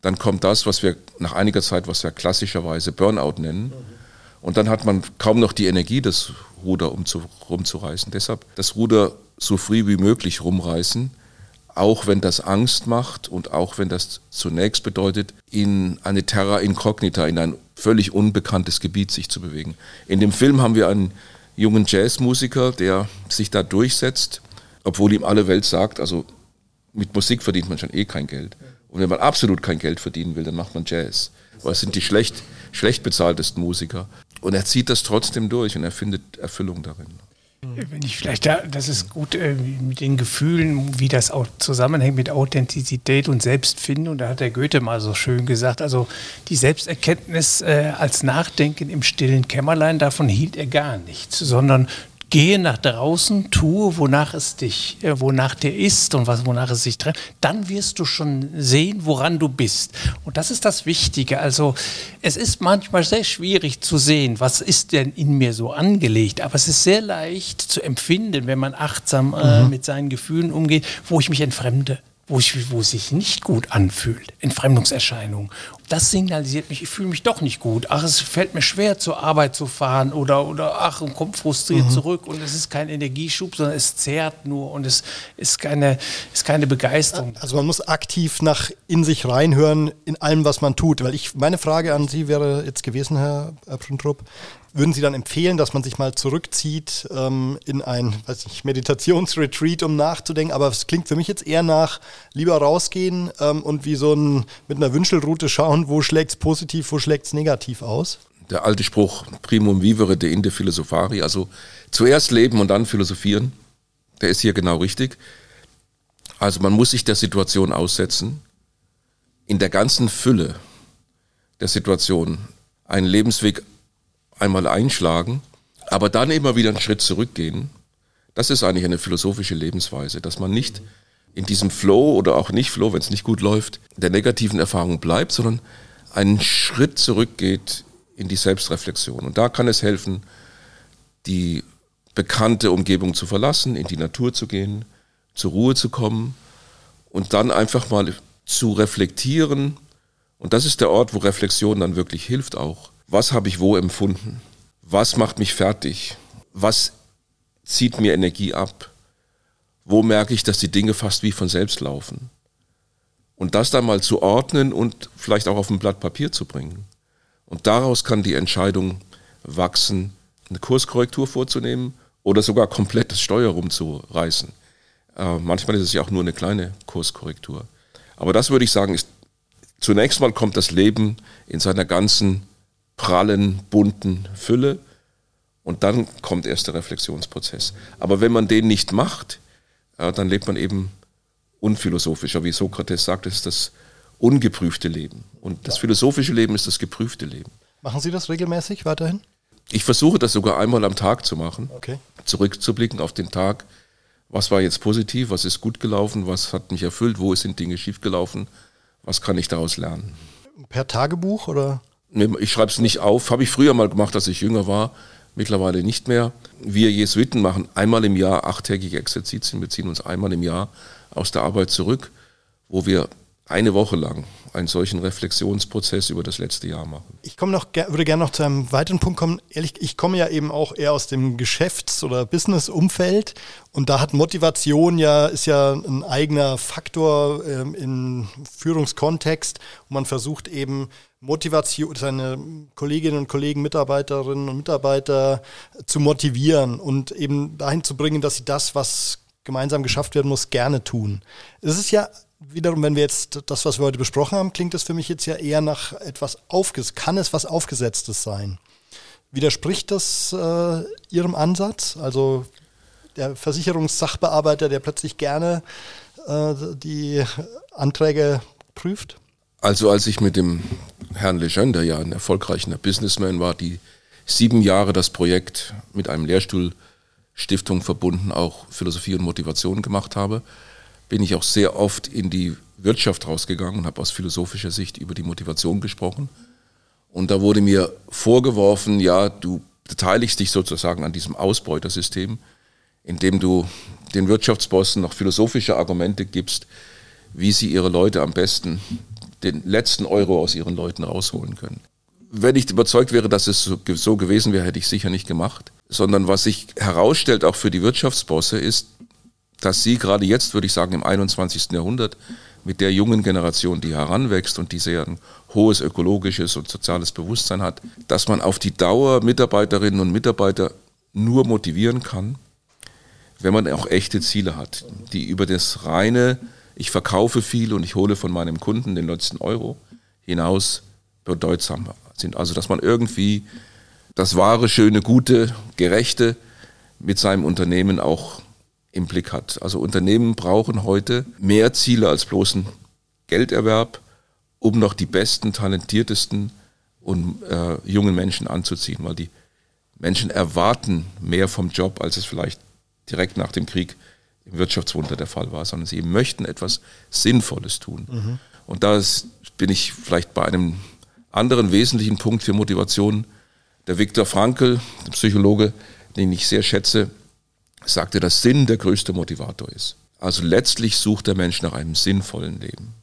dann kommt das, was wir nach einiger Zeit, was wir klassischerweise Burnout nennen. Und dann hat man kaum noch die Energie, das Ruder umzu, rumzureißen. Deshalb das Ruder so früh wie möglich rumreißen, auch wenn das Angst macht und auch wenn das zunächst bedeutet, in eine Terra Incognita, in ein völlig unbekanntes Gebiet sich zu bewegen. In dem Film haben wir einen jungen Jazzmusiker, der sich da durchsetzt obwohl ihm alle Welt sagt, also mit Musik verdient man schon eh kein Geld. Und wenn man absolut kein Geld verdienen will, dann macht man Jazz. Weil es sind die schlecht, schlecht bezahltesten Musiker. Und er zieht das trotzdem durch und er findet Erfüllung darin. Wenn ich vielleicht da, das ist gut äh, mit den Gefühlen, wie das auch zusammenhängt mit Authentizität und Selbstfinden. Und da hat der Goethe mal so schön gesagt, also die Selbsterkenntnis äh, als Nachdenken im stillen Kämmerlein, davon hielt er gar nichts, sondern gehe nach draußen, tue, wonach es dich, äh, wonach dir ist und was, wonach es sich trennt, dann wirst du schon sehen, woran du bist. Und das ist das Wichtige. Also es ist manchmal sehr schwierig zu sehen, was ist denn in mir so angelegt, aber es ist sehr leicht zu empfinden, wenn man achtsam äh, mhm. mit seinen Gefühlen umgeht, wo ich mich entfremde wo, ich, wo es sich nicht gut anfühlt, Entfremdungserscheinungen. Das signalisiert mich, ich fühle mich doch nicht gut. Ach, es fällt mir schwer, zur Arbeit zu fahren oder, oder ach, und kommt frustriert mhm. zurück und es ist kein Energieschub, sondern es zehrt nur und es ist keine, ist keine Begeisterung. Also man muss aktiv nach in sich reinhören in allem, was man tut. Weil ich, meine Frage an Sie wäre jetzt gewesen, Herr Printrup, würden Sie dann empfehlen, dass man sich mal zurückzieht ähm, in ein weiß nicht, Meditationsretreat, um nachzudenken? Aber es klingt für mich jetzt eher nach lieber rausgehen ähm, und wie so ein mit einer Wünschelroute schauen, wo schlägt es positiv, wo schlägt es negativ aus? Der alte Spruch primum vivere de inde philosophari, also zuerst leben und dann philosophieren, der ist hier genau richtig. Also man muss sich der Situation aussetzen, in der ganzen Fülle der Situation einen Lebensweg einmal einschlagen, aber dann immer wieder einen Schritt zurückgehen, das ist eigentlich eine philosophische Lebensweise, dass man nicht in diesem Flow oder auch nicht Flow, wenn es nicht gut läuft, der negativen Erfahrung bleibt, sondern einen Schritt zurückgeht in die Selbstreflexion. Und da kann es helfen, die bekannte Umgebung zu verlassen, in die Natur zu gehen, zur Ruhe zu kommen und dann einfach mal zu reflektieren. Und das ist der Ort, wo Reflexion dann wirklich hilft auch was habe ich wo empfunden? Was macht mich fertig? Was zieht mir Energie ab? Wo merke ich, dass die Dinge fast wie von selbst laufen? Und das dann mal zu ordnen und vielleicht auch auf ein Blatt Papier zu bringen. Und daraus kann die Entscheidung wachsen, eine Kurskorrektur vorzunehmen oder sogar komplett das Steuer rumzureißen. Äh, manchmal ist es ja auch nur eine kleine Kurskorrektur. Aber das würde ich sagen, ist zunächst mal kommt das Leben in seiner ganzen prallen, bunten Fülle. Und dann kommt erst der Reflexionsprozess. Aber wenn man den nicht macht, ja, dann lebt man eben unphilosophischer. Wie Sokrates sagt, es ist das ungeprüfte Leben. Und das philosophische Leben ist das geprüfte Leben. Machen Sie das regelmäßig weiterhin? Ich versuche das sogar einmal am Tag zu machen. Okay. Zurückzublicken auf den Tag. Was war jetzt positiv? Was ist gut gelaufen? Was hat mich erfüllt? Wo sind Dinge schiefgelaufen? Was kann ich daraus lernen? Per Tagebuch oder? Ich schreibe es nicht auf. Habe ich früher mal gemacht, als ich jünger war. Mittlerweile nicht mehr. Wir Jesuiten machen einmal im Jahr achttägige Exerzitien. Wir ziehen uns einmal im Jahr aus der Arbeit zurück, wo wir eine Woche lang einen solchen Reflexionsprozess über das letzte Jahr machen. Ich komme noch, würde gerne noch zu einem weiteren Punkt kommen. Ehrlich, ich komme ja eben auch eher aus dem Geschäfts- oder Business-Umfeld und da hat Motivation ja, ist ja ein eigener Faktor ähm, im Führungskontext, wo man versucht eben Motivation, seine Kolleginnen und Kollegen, Mitarbeiterinnen und Mitarbeiter zu motivieren und eben dahin zu bringen, dass sie das, was gemeinsam geschafft werden muss, gerne tun. Es ist ja wiederum, wenn wir jetzt das, was wir heute besprochen haben, klingt das für mich jetzt ja eher nach etwas aufgesetztes, kann es was Aufgesetztes sein? Widerspricht das äh, Ihrem Ansatz? Also der Versicherungssachbearbeiter, der plötzlich gerne äh, die Anträge prüft? Also als ich mit dem Herrn Lejeune, der ja ein erfolgreicher Businessman war, die sieben Jahre das Projekt mit einem Lehrstuhlstiftung verbunden auch Philosophie und Motivation gemacht habe, bin ich auch sehr oft in die Wirtschaft rausgegangen und habe aus philosophischer Sicht über die Motivation gesprochen. Und da wurde mir vorgeworfen, ja, du beteiligst dich sozusagen an diesem Ausbeutersystem, indem du den Wirtschaftsbossen noch philosophische Argumente gibst, wie sie ihre Leute am besten den letzten Euro aus ihren Leuten rausholen können. Wenn ich überzeugt wäre, dass es so gewesen wäre, hätte ich sicher nicht gemacht. Sondern was sich herausstellt, auch für die Wirtschaftsbosse, ist, dass sie gerade jetzt, würde ich sagen, im 21. Jahrhundert mit der jungen Generation, die heranwächst und die sehr ein hohes ökologisches und soziales Bewusstsein hat, dass man auf die Dauer Mitarbeiterinnen und Mitarbeiter nur motivieren kann, wenn man auch echte Ziele hat, die über das reine ich verkaufe viel und ich hole von meinem Kunden den letzten Euro hinaus bedeutsam sind. Also dass man irgendwie das wahre, schöne, gute, gerechte mit seinem Unternehmen auch im Blick hat. Also Unternehmen brauchen heute mehr Ziele als bloßen Gelderwerb, um noch die besten, talentiertesten und äh, jungen Menschen anzuziehen, weil die Menschen erwarten mehr vom Job, als es vielleicht direkt nach dem Krieg im Wirtschaftswunder der Fall war, sondern sie möchten etwas Sinnvolles tun. Mhm. Und da bin ich vielleicht bei einem anderen wesentlichen Punkt für Motivation. Der Viktor Frankl, der Psychologe, den ich sehr schätze, sagte, dass Sinn der größte Motivator ist. Also letztlich sucht der Mensch nach einem sinnvollen Leben.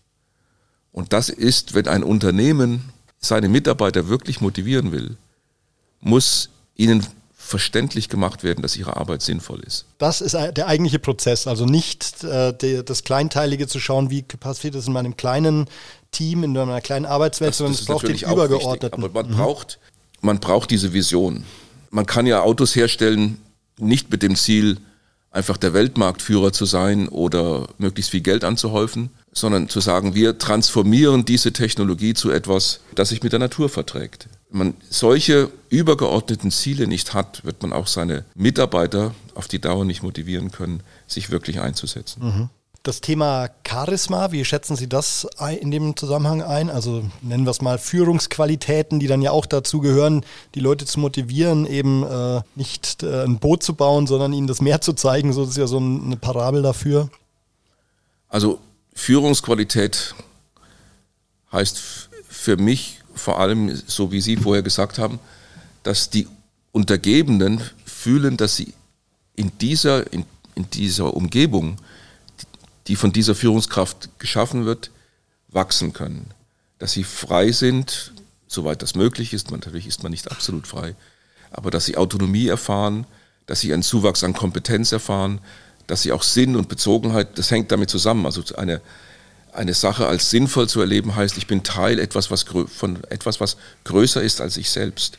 Und das ist, wenn ein Unternehmen seine Mitarbeiter wirklich motivieren will, muss ihnen verständlich gemacht werden, dass ihre Arbeit sinnvoll ist. Das ist der eigentliche Prozess, also nicht äh, der, das Kleinteilige zu schauen, wie passiert das in meinem kleinen Team, in meiner kleinen Arbeitswelt, das, sondern es braucht den übergeordneten. Wichtig, aber man, mhm. braucht, man braucht diese Vision. Man kann ja Autos herstellen, nicht mit dem Ziel, einfach der Weltmarktführer zu sein oder möglichst viel Geld anzuhäufen, sondern zu sagen, wir transformieren diese Technologie zu etwas, das sich mit der Natur verträgt. Wenn man solche übergeordneten Ziele nicht hat, wird man auch seine Mitarbeiter auf die Dauer nicht motivieren können, sich wirklich einzusetzen. Mhm. Das Thema Charisma, wie schätzen Sie das in dem Zusammenhang ein? Also nennen wir es mal Führungsqualitäten, die dann ja auch dazu gehören, die Leute zu motivieren, eben äh, nicht äh, ein Boot zu bauen, sondern ihnen das Meer zu zeigen. So ist ja so eine Parabel dafür. Also Führungsqualität heißt für mich vor allem, so wie Sie vorher gesagt haben, dass die Untergebenen fühlen, dass sie in dieser, in, in dieser Umgebung die von dieser Führungskraft geschaffen wird, wachsen können. Dass sie frei sind, soweit das möglich ist, natürlich ist man nicht absolut frei, aber dass sie Autonomie erfahren, dass sie einen Zuwachs an Kompetenz erfahren, dass sie auch Sinn und Bezogenheit, das hängt damit zusammen. Also eine, eine Sache als sinnvoll zu erleben heißt, ich bin Teil etwas, was, von etwas, was größer ist als ich selbst.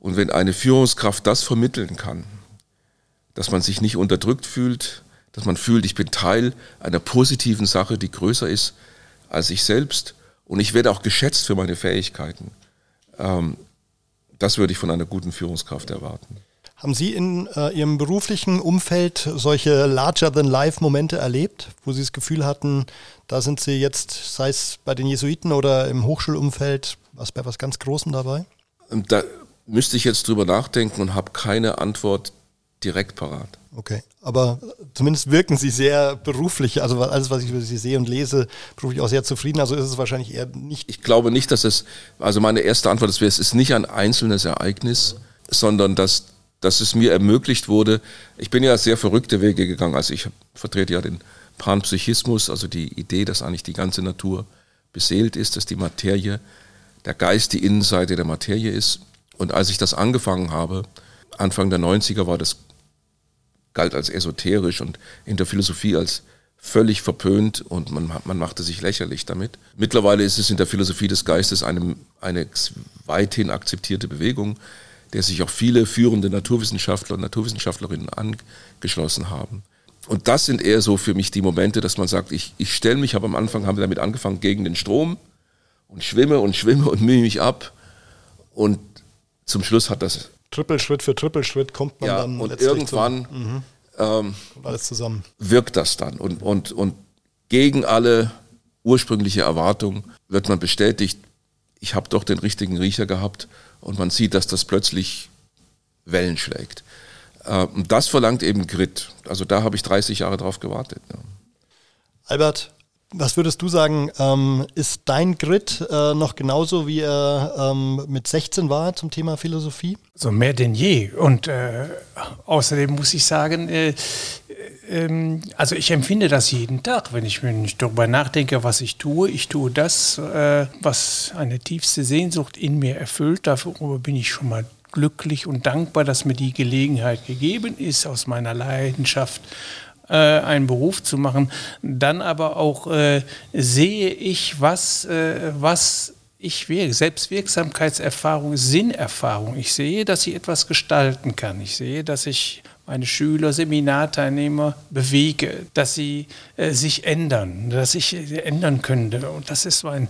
Und wenn eine Führungskraft das vermitteln kann, dass man sich nicht unterdrückt fühlt, dass man fühlt, ich bin Teil einer positiven Sache, die größer ist als ich selbst und ich werde auch geschätzt für meine Fähigkeiten. Ähm, das würde ich von einer guten Führungskraft erwarten. Haben Sie in äh, Ihrem beruflichen Umfeld solche Larger-than-Life-Momente erlebt, wo Sie das Gefühl hatten, da sind Sie jetzt, sei es bei den Jesuiten oder im Hochschulumfeld, was bei was ganz Großem dabei? Ähm, da müsste ich jetzt drüber nachdenken und habe keine Antwort direkt parat. Okay, aber zumindest wirken Sie sehr beruflich, also alles, was ich über Sie sehe und lese, beruflich auch sehr zufrieden, also ist es wahrscheinlich eher nicht. Ich glaube nicht, dass es, also meine erste Antwort ist, es ist nicht ein einzelnes Ereignis, sondern dass, dass es mir ermöglicht wurde, ich bin ja sehr verrückte Wege gegangen, also ich vertrete ja den Panpsychismus, also die Idee, dass eigentlich die ganze Natur beseelt ist, dass die Materie, der Geist die Innenseite der Materie ist. Und als ich das angefangen habe, Anfang der 90er war das galt als esoterisch und in der Philosophie als völlig verpönt und man, man machte sich lächerlich damit. Mittlerweile ist es in der Philosophie des Geistes eine, eine weithin akzeptierte Bewegung, der sich auch viele führende Naturwissenschaftler und Naturwissenschaftlerinnen angeschlossen haben. Und das sind eher so für mich die Momente, dass man sagt, ich, ich stelle mich, habe am Anfang haben wir damit angefangen gegen den Strom und schwimme und schwimme und mühe mich ab. Und zum Schluss hat das Trippelschritt für Trippelschritt kommt man ja, dann und irgendwann zum, mhm. ähm, alles zusammen. wirkt das dann und, und, und gegen alle ursprüngliche Erwartung wird man bestätigt, ich habe doch den richtigen Riecher gehabt und man sieht, dass das plötzlich Wellen schlägt. Ähm, das verlangt eben Grit. Also da habe ich 30 Jahre drauf gewartet. Ja. Albert, was würdest du sagen, ähm, ist dein Grid äh, noch genauso, wie er ähm, mit 16 war zum Thema Philosophie? So mehr denn je. Und äh, außerdem muss ich sagen, äh, ähm, also ich empfinde das jeden Tag, wenn ich mir nicht darüber nachdenke, was ich tue. Ich tue das, äh, was eine tiefste Sehnsucht in mir erfüllt. Darüber bin ich schon mal glücklich und dankbar, dass mir die Gelegenheit gegeben ist, aus meiner Leidenschaft äh, einen Beruf zu machen, dann aber auch äh, sehe ich, was, äh, was ich wirke. Selbstwirksamkeitserfahrung, Sinnerfahrung. Ich sehe, dass ich etwas gestalten kann. Ich sehe, dass ich meine Schüler, Seminarteilnehmer bewege, dass sie äh, sich ändern, dass ich äh, ändern könnte. Und das ist mein,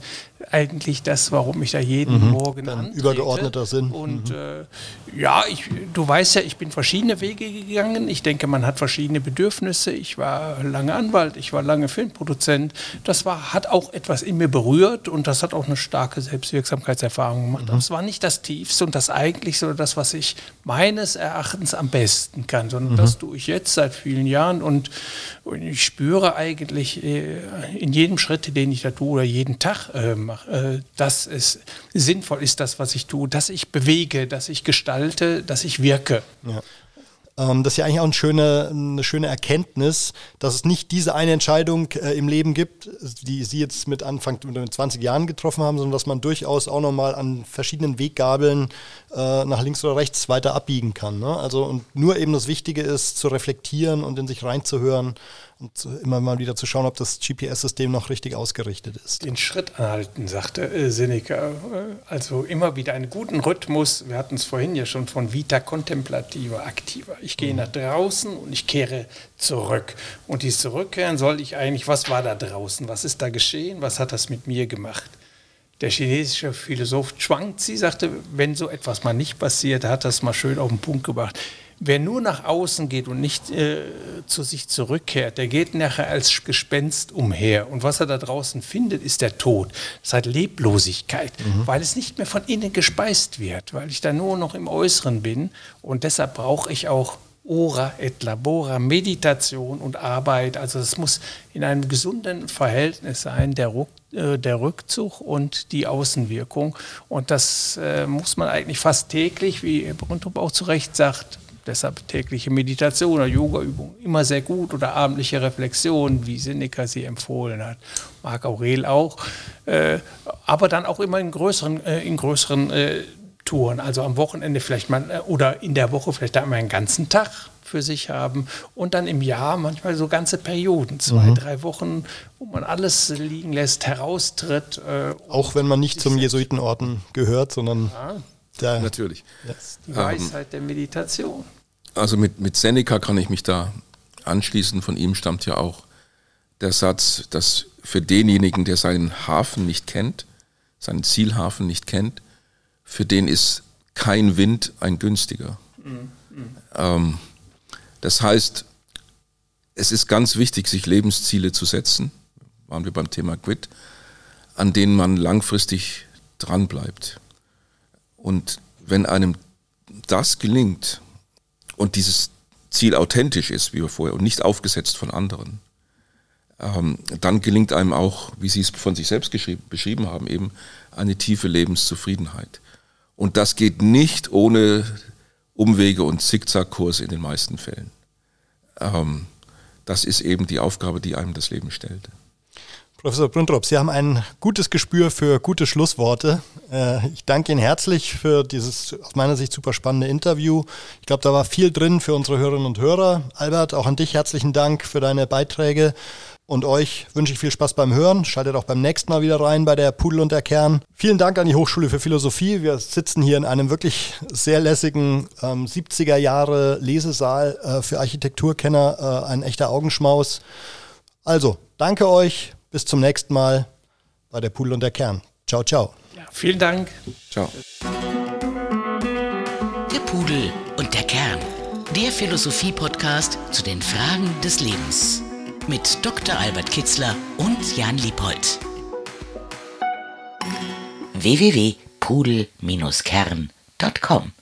eigentlich das, warum ich da jeden mhm, Morgen antrete. Übergeordneter Sinn. Und mhm. äh, ja, ich, du weißt ja, ich bin verschiedene Wege gegangen. Ich denke, man hat verschiedene Bedürfnisse. Ich war lange Anwalt, ich war lange Filmproduzent. Das war, hat auch etwas in mir berührt und das hat auch eine starke Selbstwirksamkeitserfahrung gemacht. Mhm. Aber es war nicht das Tiefste und das Eigentlichste oder das, was ich meines Erachtens am besten kann, sondern mhm. das tue ich jetzt seit vielen Jahren und, und ich spüre eigentlich äh, in jedem Schritt, den ich da tue oder jeden Tag äh, mache, äh, dass es sinnvoll ist, das, was ich tue, dass ich bewege, dass ich gestalte, dass ich wirke. Ja. Ähm, das ist ja eigentlich auch eine schöne, eine schöne Erkenntnis, dass es nicht diese eine Entscheidung äh, im Leben gibt, die Sie jetzt mit Anfang mit 20 Jahren getroffen haben, sondern dass man durchaus auch nochmal an verschiedenen Weggabeln äh, nach links oder rechts weiter abbiegen kann. Ne? Also und nur eben das Wichtige ist, zu reflektieren und in sich reinzuhören und immer mal wieder zu schauen, ob das GPS-System noch richtig ausgerichtet ist. Den Schritt anhalten, sagte äh, Seneca. Äh, also immer wieder einen guten Rhythmus. Wir hatten es vorhin ja schon von Vita contemplativa, aktiver. Ich gehe mhm. nach draußen und ich kehre zurück. Und dieses Zurückkehren soll ich eigentlich, was war da draußen? Was ist da geschehen? Was hat das mit mir gemacht? Der chinesische Philosoph Zhuangzi sagte, wenn so etwas mal nicht passiert, hat das mal schön auf den Punkt gebracht Wer nur nach außen geht und nicht äh, zu sich zurückkehrt, der geht nachher als Gespenst umher. Und was er da draußen findet, ist der Tod. Das heißt Leblosigkeit, mhm. weil es nicht mehr von innen gespeist wird, weil ich da nur noch im Äußeren bin. Und deshalb brauche ich auch Ora et Labora, Meditation und Arbeit. Also es muss in einem gesunden Verhältnis sein, der, Ruck, äh, der Rückzug und die Außenwirkung. Und das äh, muss man eigentlich fast täglich, wie Bruntrup auch zu Recht sagt, Deshalb tägliche Meditation oder Yogaübung immer sehr gut oder abendliche Reflexion, wie Seneca sie empfohlen hat, Marc Aurel auch. Äh, aber dann auch immer in größeren, äh, in größeren äh, Touren. Also am Wochenende vielleicht mal äh, oder in der Woche vielleicht einmal einen ganzen Tag für sich haben und dann im Jahr manchmal so ganze Perioden, zwei, mhm. drei Wochen, wo man alles liegen lässt, heraustritt. Äh, auch wenn man nicht zum Jesuitenorden gehört, sondern ja. Da, Natürlich. Die Weisheit ähm, der Meditation. Also mit, mit Seneca kann ich mich da anschließen. Von ihm stammt ja auch der Satz, dass für denjenigen, der seinen Hafen nicht kennt, seinen Zielhafen nicht kennt, für den ist kein Wind ein günstiger. Mhm. Ähm, das heißt, es ist ganz wichtig, sich Lebensziele zu setzen, waren wir beim Thema Quit, an denen man langfristig dranbleibt. Und wenn einem das gelingt und dieses Ziel authentisch ist, wie wir vorher, und nicht aufgesetzt von anderen, ähm, dann gelingt einem auch, wie Sie es von sich selbst beschrieben haben, eben eine tiefe Lebenszufriedenheit. Und das geht nicht ohne Umwege und Zickzackkurs in den meisten Fällen. Ähm, das ist eben die Aufgabe, die einem das Leben stellt. Professor Bruntrop, Sie haben ein gutes Gespür für gute Schlussworte. Äh, ich danke Ihnen herzlich für dieses aus meiner Sicht super spannende Interview. Ich glaube, da war viel drin für unsere Hörerinnen und Hörer. Albert, auch an dich herzlichen Dank für deine Beiträge. Und euch wünsche ich viel Spaß beim Hören. Schaltet auch beim nächsten Mal wieder rein bei der Pudel und der Kern. Vielen Dank an die Hochschule für Philosophie. Wir sitzen hier in einem wirklich sehr lässigen ähm, 70er Jahre Lesesaal äh, für Architekturkenner. Äh, ein echter Augenschmaus. Also, danke euch. Bis zum nächsten Mal bei der Pudel und der Kern. Ciao, ciao. Ja, vielen Dank. Ciao. Der Pudel und der Kern. Der Philosophie-Podcast zu den Fragen des Lebens. Mit Dr. Albert Kitzler und Jan Liebold. www.pudel-kern.com